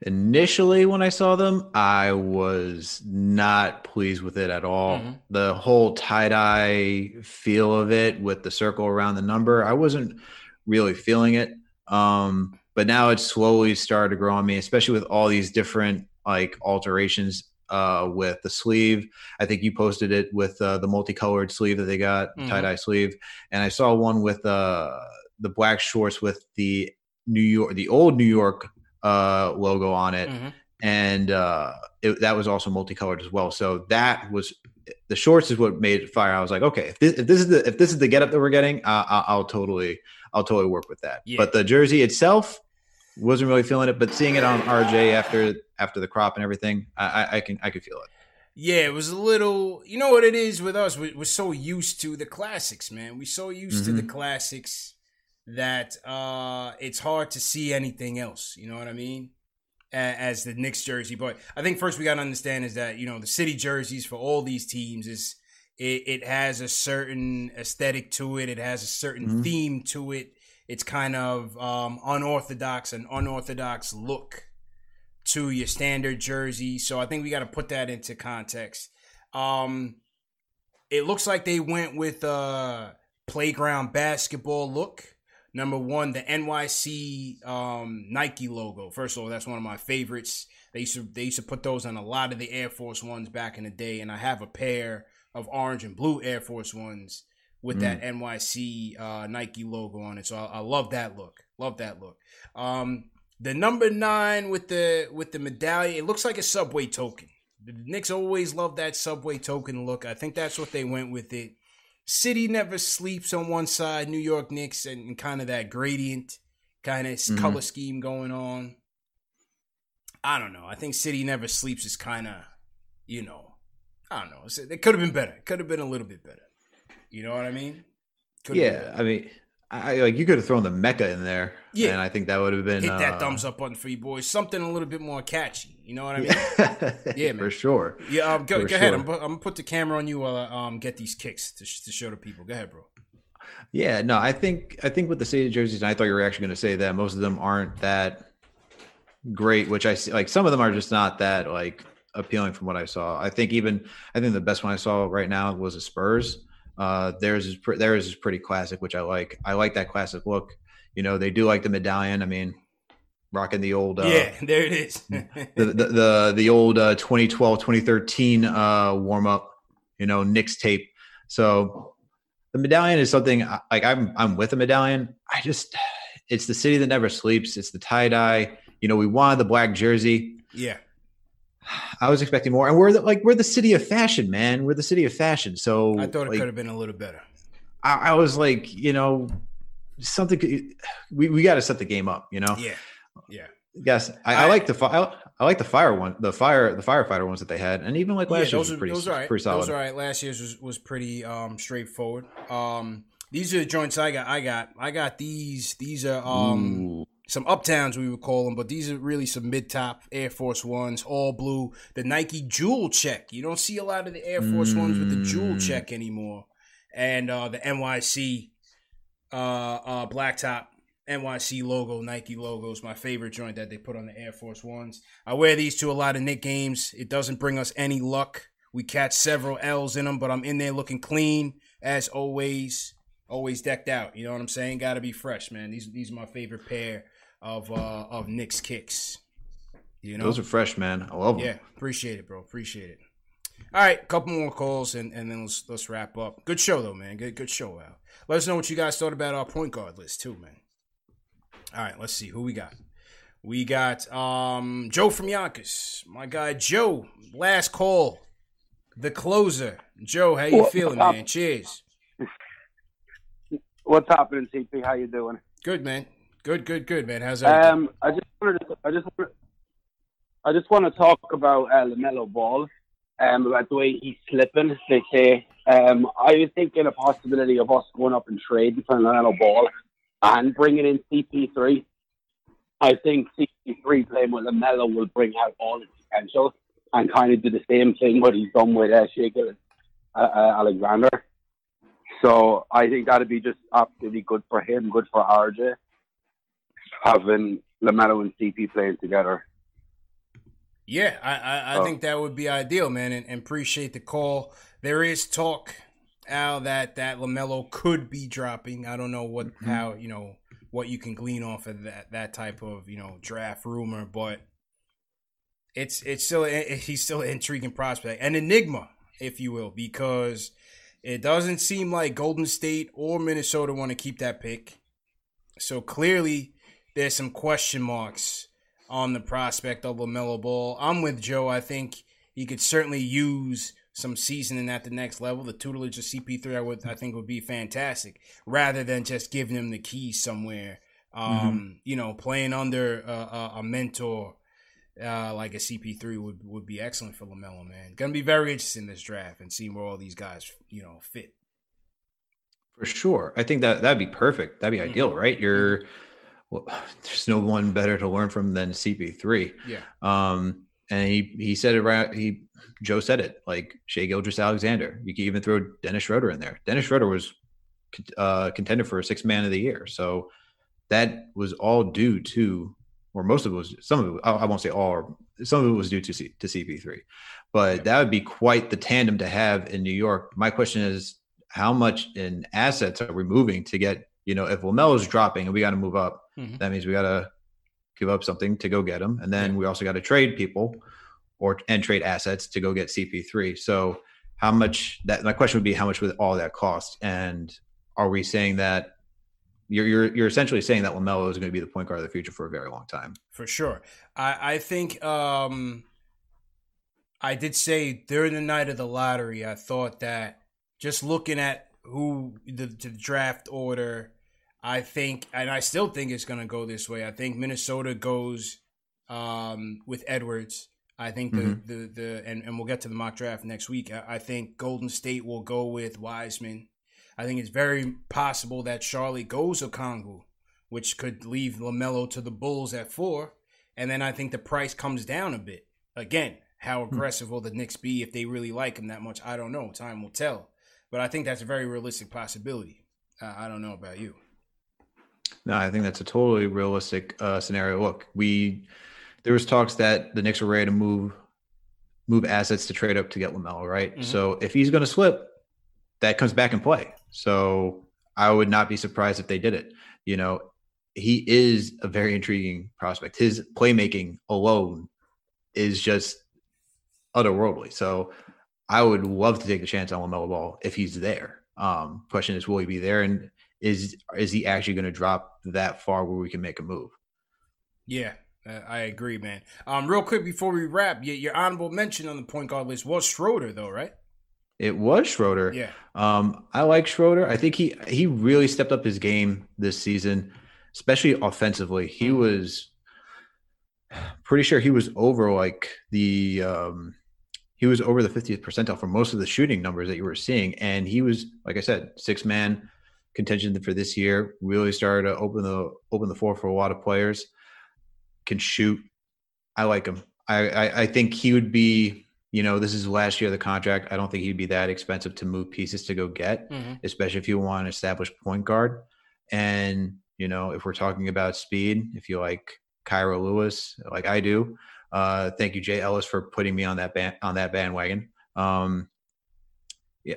Initially, when I saw them, I was not pleased with it at all. Mm-hmm. The whole tie dye feel of it with the circle around the number, I wasn't really feeling it. Um, but now it's slowly started to grow on me, especially with all these different like alterations uh, with the sleeve. I think you posted it with uh, the multicolored sleeve that they got, mm-hmm. tie dye sleeve, and I saw one with uh, the black shorts with the New York, the old New York uh, logo on it, mm-hmm. and uh, it, that was also multicolored as well. So that was the shorts is what made it fire. I was like, okay, if this, if this is the if this is the getup that we're getting, uh, I'll, I'll, totally I'll totally work with that. Yeah. But the jersey itself wasn't really feeling it, but seeing it on RJ after after the crop and everything, I, I can I could feel it. Yeah, it was a little. You know what it is with us? We, are so used to the classics, man. We're so used mm-hmm. to the mm-hmm. classics that uh it's hard to see anything else. You know what I mean? As the Knicks jersey, but I think first we got to understand is that you know the city jerseys for all these teams is it, it has a certain aesthetic to it. It has a certain mm-hmm. theme to it. It's kind of um, unorthodox, an unorthodox look to your standard jersey. So I think we got to put that into context. Um, it looks like they went with a playground basketball look. Number one, the NYC um, Nike logo. First of all, that's one of my favorites. They used to they used to put those on a lot of the Air Force Ones back in the day, and I have a pair of orange and blue Air Force Ones with mm. that NYC uh, Nike logo on it. So I, I, love that look. Love that look. Um, the number nine with the with the medallion, it looks like a subway token. The Knicks always love that subway token look. I think that's what they went with it. City never sleeps on one side, New York Knicks, and, and kind of that gradient kind of mm-hmm. color scheme going on. I don't know. I think City never sleeps is kind of, you know, I don't know. It could have been better. It could have been a little bit better. You know what I mean? Could've yeah, I mean, I like you could have thrown the Mecca in there. Yeah, and I think that would have been hit that uh, thumbs up button for you boys. Something a little bit more catchy. You know what I mean? yeah, man. for sure. Yeah, um, go, go sure. ahead. I'm, I'm, gonna put the camera on you while I um, get these kicks to, to show the people. Go ahead, bro. Yeah, no, I think I think with the city jerseys, and I thought you were actually going to say that most of them aren't that great. Which I see, like some of them are just not that like appealing from what I saw. I think even I think the best one I saw right now was a Spurs uh, theirs is pre- theirs is pretty classic, which I like. I like that classic look. You know, they do like the medallion. I mean, rocking the old uh, yeah, there it is. the, the, the the old uh, 2012 2013 uh, warm up. You know, Knicks tape. So the medallion is something like I'm I'm with a medallion. I just it's the city that never sleeps. It's the tie dye. You know, we wanted the black jersey. Yeah. I was expecting more, and we're the, like we're the city of fashion, man. We're the city of fashion. So I thought it like, could have been a little better. I, I was like, you know, something. We we got to set the game up, you know. Yeah, yeah. Yes, I, I, I like the I, I like the fire one, the fire the firefighter ones that they had, and even like last yeah, year's was pretty, those are right. pretty solid. Those are right. Last year's was, was pretty um, straightforward. Um, these are the joints I got. I got I got these. These are um, some uptowns we would call them, but these are really some mid top Air Force Ones, all blue. The Nike Jewel Check. You don't see a lot of the Air Force mm. Ones with the Jewel mm. Check anymore, and uh, the NYC uh, uh, blacktop NYC logo, Nike logo is my favorite joint that they put on the Air Force Ones. I wear these to a lot of Knick games. It doesn't bring us any luck. We catch several L's in them, but I'm in there looking clean. as always, always decked out. You know what I'm saying? Got to be fresh, man. These these are my favorite pair of uh of Knicks kicks. You know, those are fresh, man. I love them. Yeah, appreciate it, bro. Appreciate it. All right, couple more calls and, and then let's let's wrap up. Good show though, man. Good good show, Al. Let us know what you guys thought about our point guard list too, man. All right, let's see who we got. We got um Joe from Yonkers. My guy Joe. Last call. The closer. Joe, how you well, feeling, man? Cheers. What's happening, CP? How you doing? Good, man. Good, good, good, man. How's that? Um, I just wanted to, I just I just want to talk about uh, Lamelo Ball, um, about the way he's slipping. They say um, I was thinking a possibility of us going up and trading for Lamelo Ball and bringing in CP3. I think CP3 playing with Lamelo will bring out all his potential and kind of do the same thing what he's done with uh, Shai uh, uh, Alexander. So I think that'd be just absolutely good for him, good for RJ, having Lamelo and CP playing together. Yeah, I, I, I oh. think that would be ideal, man, and, and, appreciate the call. There is talk, Al, that that Lamelo could be dropping. I don't know what mm-hmm. how you know what you can glean off of that that type of you know draft rumor, but it's it's still he's still an intriguing prospect, an enigma, if you will, because it doesn't seem like Golden State or Minnesota want to keep that pick. So clearly, there's some question marks on the prospect of LaMelo Ball. I'm with Joe. I think he could certainly use some seasoning at the next level. The tutelage of CP3, I would, I think, would be fantastic, rather than just giving him the keys somewhere. Um, mm-hmm. You know, playing under a, a mentor uh, like a CP3 would would be excellent for Lamelo. Man, gonna be very interesting this draft and seeing where all these guys, you know, fit. For sure, I think that that'd be perfect. That'd be mm-hmm. ideal, right? You're well, there's no one better to learn from than CP3. Yeah. Um, and he he said it right. He Joe said it like Shai Gilgeous-Alexander. You can even throw Dennis Schroeder in there. Dennis Schroeder was uh, contender for a six man of the year. So that was all due to, or most of it was some of it. I won't say all. Some of it was due to C, to CP3, but yeah. that would be quite the tandem to have in New York. My question is, how much in assets are we moving to get? You know, if Lamelo's dropping and we got to move up, Mm-hmm. That means we got to give up something to go get them, and then yeah. we also got to trade people or and trade assets to go get CP3. So how much that my question would be how much would all that cost? And are we saying that you're you're you're essentially saying that Lamelo is going to be the point guard of the future for a very long time? For sure, I I think um I did say during the night of the lottery, I thought that just looking at who the, the draft order I think, and I still think it's going to go this way. I think Minnesota goes um, with Edwards. I think the, mm-hmm. the, the, and, and we'll get to the mock draft next week. I, I, think Golden State will go with Wiseman. I think it's very possible that Charlotte goes Okongwu, which could leave LaMelo to the Bulls at four. And then I think the price comes down a bit. Again, how hmm. aggressive will the Knicks be if they really like him that much? I don't know. Time will tell. But I think that's a very realistic possibility. Uh, I don't know about you. No, I think that's a totally realistic uh, scenario. Look, we there was talks that the Knicks were ready to move move assets to trade up to get Lamelo, right? Mm-hmm. So if he's going to slip, that comes back in play. So I would not be surprised if they did it. You know, he is a very intriguing prospect. His playmaking alone is just otherworldly. So I would love to take the chance on Lamelo Ball if he's there. Um, question is, will he be there? And is is he actually going to drop that far where we can make a move? Yeah, uh, I agree, man. Um, real quick before we wrap, your, your honorable mention on the point guard list was Schroeder, though, right? It was Schroeder. Yeah. Um, I like Schroeder. I think he he really stepped up his game this season, especially offensively. He mm-hmm. was pretty sure he was over like the um he was over the 50th percentile for most of the shooting numbers that you were seeing and he was like i said six man contention for this year. Really started to open the open the floor for a lot of players. Can shoot. I like him. I, I, I think he would be. You know, this is last year of the contract. I don't think he'd be that expensive to move pieces to go get, mm-hmm. especially if you want an established point guard. And you know, if we're talking about speed, if you like Kira Lewis, like I do, uh, thank you, Jay Ellis, for putting me on that band on that bandwagon. Um,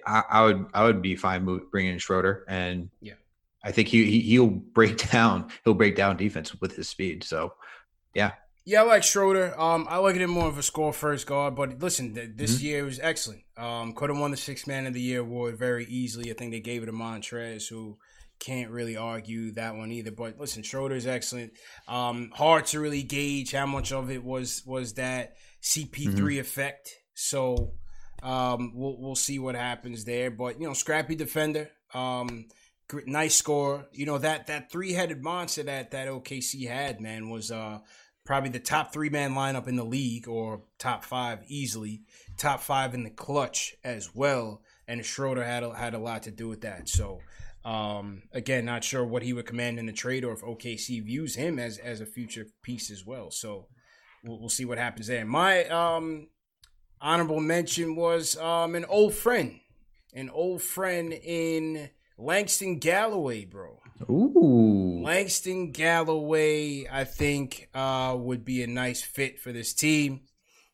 I, I would I would be fine bringing in Schroeder, and yeah, I think he, he he'll break down he'll break down defense with his speed. So yeah, yeah, I like Schroeder. Um, I like him more of a score first guard, but listen, th- this mm-hmm. year was excellent. Um, could have won the six man of the year award very easily. I think they gave it to Montrez, who can't really argue that one either. But listen, Schroeder's excellent. Um, hard to really gauge how much of it was was that CP3 mm-hmm. effect. So um, we'll we'll see what happens there. But you know, scrappy defender. Um, nice score. You know that that three headed monster that that OKC had, man, was uh probably the top three man lineup in the league or top five easily, top five in the clutch as well. And Schroeder had a, had a lot to do with that. So um, again, not sure what he would command in the trade or if OKC views him as as a future piece as well. So we'll, we'll see what happens there. My um, honorable mention was um, an old friend, an old friend in Langston Galloway, bro. Ooh. Langston Galloway, I think, uh, would be a nice fit for this team.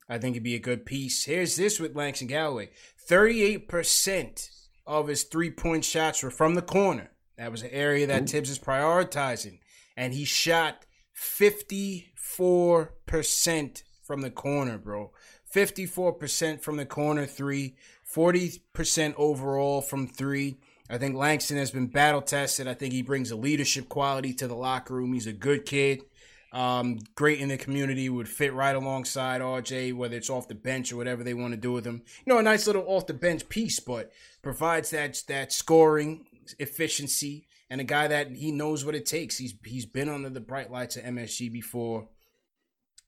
I think it'd be a good piece. Here's this with Langston Galloway 38% of his three point shots were from the corner. That was an area that Ooh. Thibs is prioritizing. And he shot 54% from the corner, bro. 54% from the corner three, 40% overall from three. I think Langston has been battle tested. I think he brings a leadership quality to the locker room. He's a good kid, um, great in the community, would fit right alongside RJ, whether it's off the bench or whatever they want to do with him. You know, a nice little off the bench piece, but provides that that scoring efficiency and a guy that he knows what it takes. He's he's been under the bright lights of MSG before,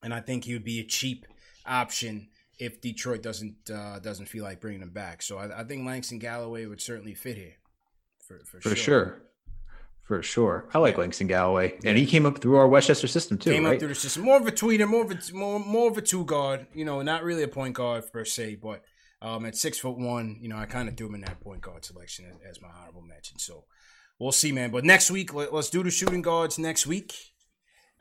and I think he would be a cheap option if Detroit doesn't uh, doesn't feel like bringing him back. So I, I think Langston Galloway would certainly fit here for, for, for sure. sure. For sure, I like yeah. Langston Galloway, and he came up through our Westchester system too. Came right? up through the system, more of a tweener, more of a more more of a two guard. You know, not really a point guard per se, but um, at six foot one, you know, I kind of do him in that point guard selection as, as, my honorable mention. So we'll see, man. But next week, let, us do the shooting guards next week,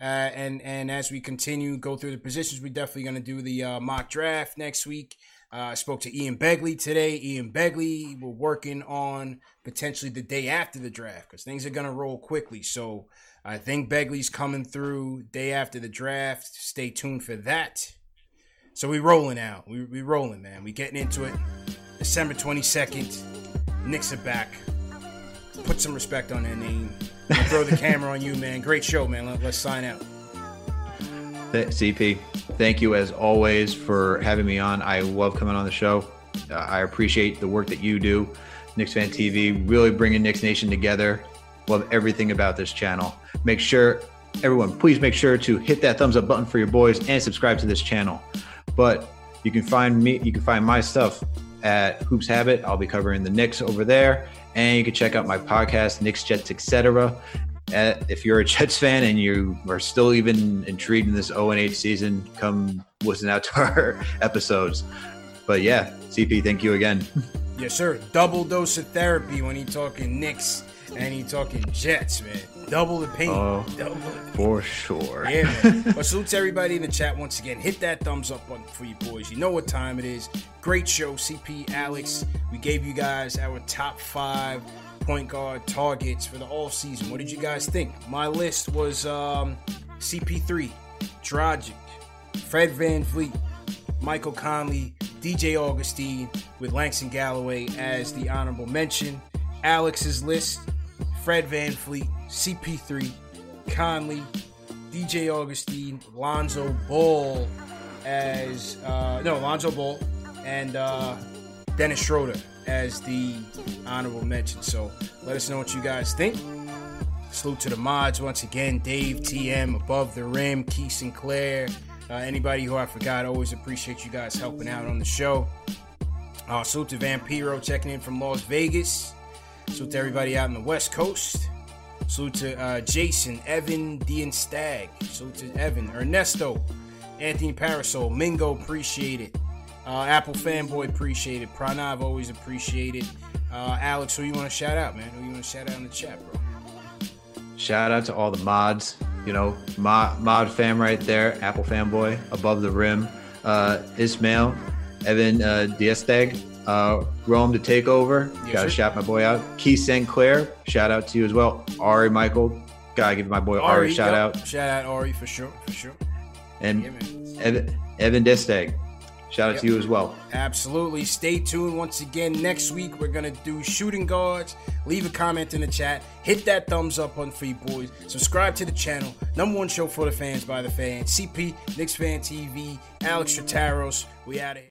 uh, and and as we continue go through the positions, we're definitely going to do the uh, mock draft next week. Uh, I spoke to Ian Begley today. Ian Begley, we're working on potentially the day after the draft because things are going to roll quickly. So I think Begley's coming through day after the draft. Stay tuned for that. So we rolling out. We we rolling, man. We getting into it. December 22nd. Knicks are back. Put some respect on their name. Throw the camera on you, man. Great show, man. Let, let's sign out. CP, thank you as always for having me on. I love coming on the show. Uh, I appreciate the work that you do, Knicks Fan TV, really bringing Knicks Nation together. Love everything about this channel. Make sure, everyone, please make sure to hit that thumbs up button for your boys and subscribe to this channel. But you can find me, you can find my stuff at Hoops Habit. I'll be covering the Knicks over there. And you can check out my podcast, Knicks Jets, etc if you're a Jets fan and you are still even intrigued in this 0 and 8 season, come listen out to our episodes. But yeah, CP, thank you again. Yes, sir. Double dose of therapy when he talking Knicks and he talking Jets, man. Double the pain. Oh, Double the pain. For sure. Yeah, man. but salute to everybody in the chat once again. Hit that thumbs up button for you boys. You know what time it is. Great show, CP, Alex. We gave you guys our top five point guard targets for the all season. What did you guys think? My list was um, CP3, Dragic, Fred Van VanVleet, Michael Conley, DJ Augustin, with Langston Galloway as the honorable mention. Alex's list, Fred VanVleet, CP3, Conley, DJ Augustin, Lonzo Ball as uh, no Lonzo Ball and uh, Dennis Schroeder as the honorable mention. So let us know what you guys think. Salute to the mods once again Dave, TM, Above the Rim, Key Sinclair, uh, anybody who I forgot. Always appreciate you guys helping out on the show. Uh, salute to Vampiro checking in from Las Vegas. Salute to everybody out in the West Coast. Salute to uh, Jason, Evan, Dean Stag. Salute to Evan, Ernesto, Anthony Parasol, Mingo, appreciate it. Uh, Apple fanboy, appreciate it. Pranav, always appreciate it. Uh, Alex, who you want to shout out, man? Who you want to shout out in the chat, bro? Shout out to all the mods. You know, mod, mod fam right there. Apple fanboy, above the rim. Uh, Ismail, Evan uh, Diasteg, Uh, Rome to take over. Yes, Gotta shout my boy out. Keith St. Clair. Shout out to you as well. Ari Michael. Gotta give my boy Ari, a shout yep. out. Shout out Ari for sure, for sure. And Yeah. Evan, Evan Destag. Shout out Yep. to you as well. Absolutely. Stay tuned. Once again, next week we're gonna do shooting guards. Leave a comment in the chat. Hit that thumbs up on Free boys. Subscribe to the channel. Number one show for the fans by the fans. CP, Knicks Fan TV, Alex Trataros. We out of here.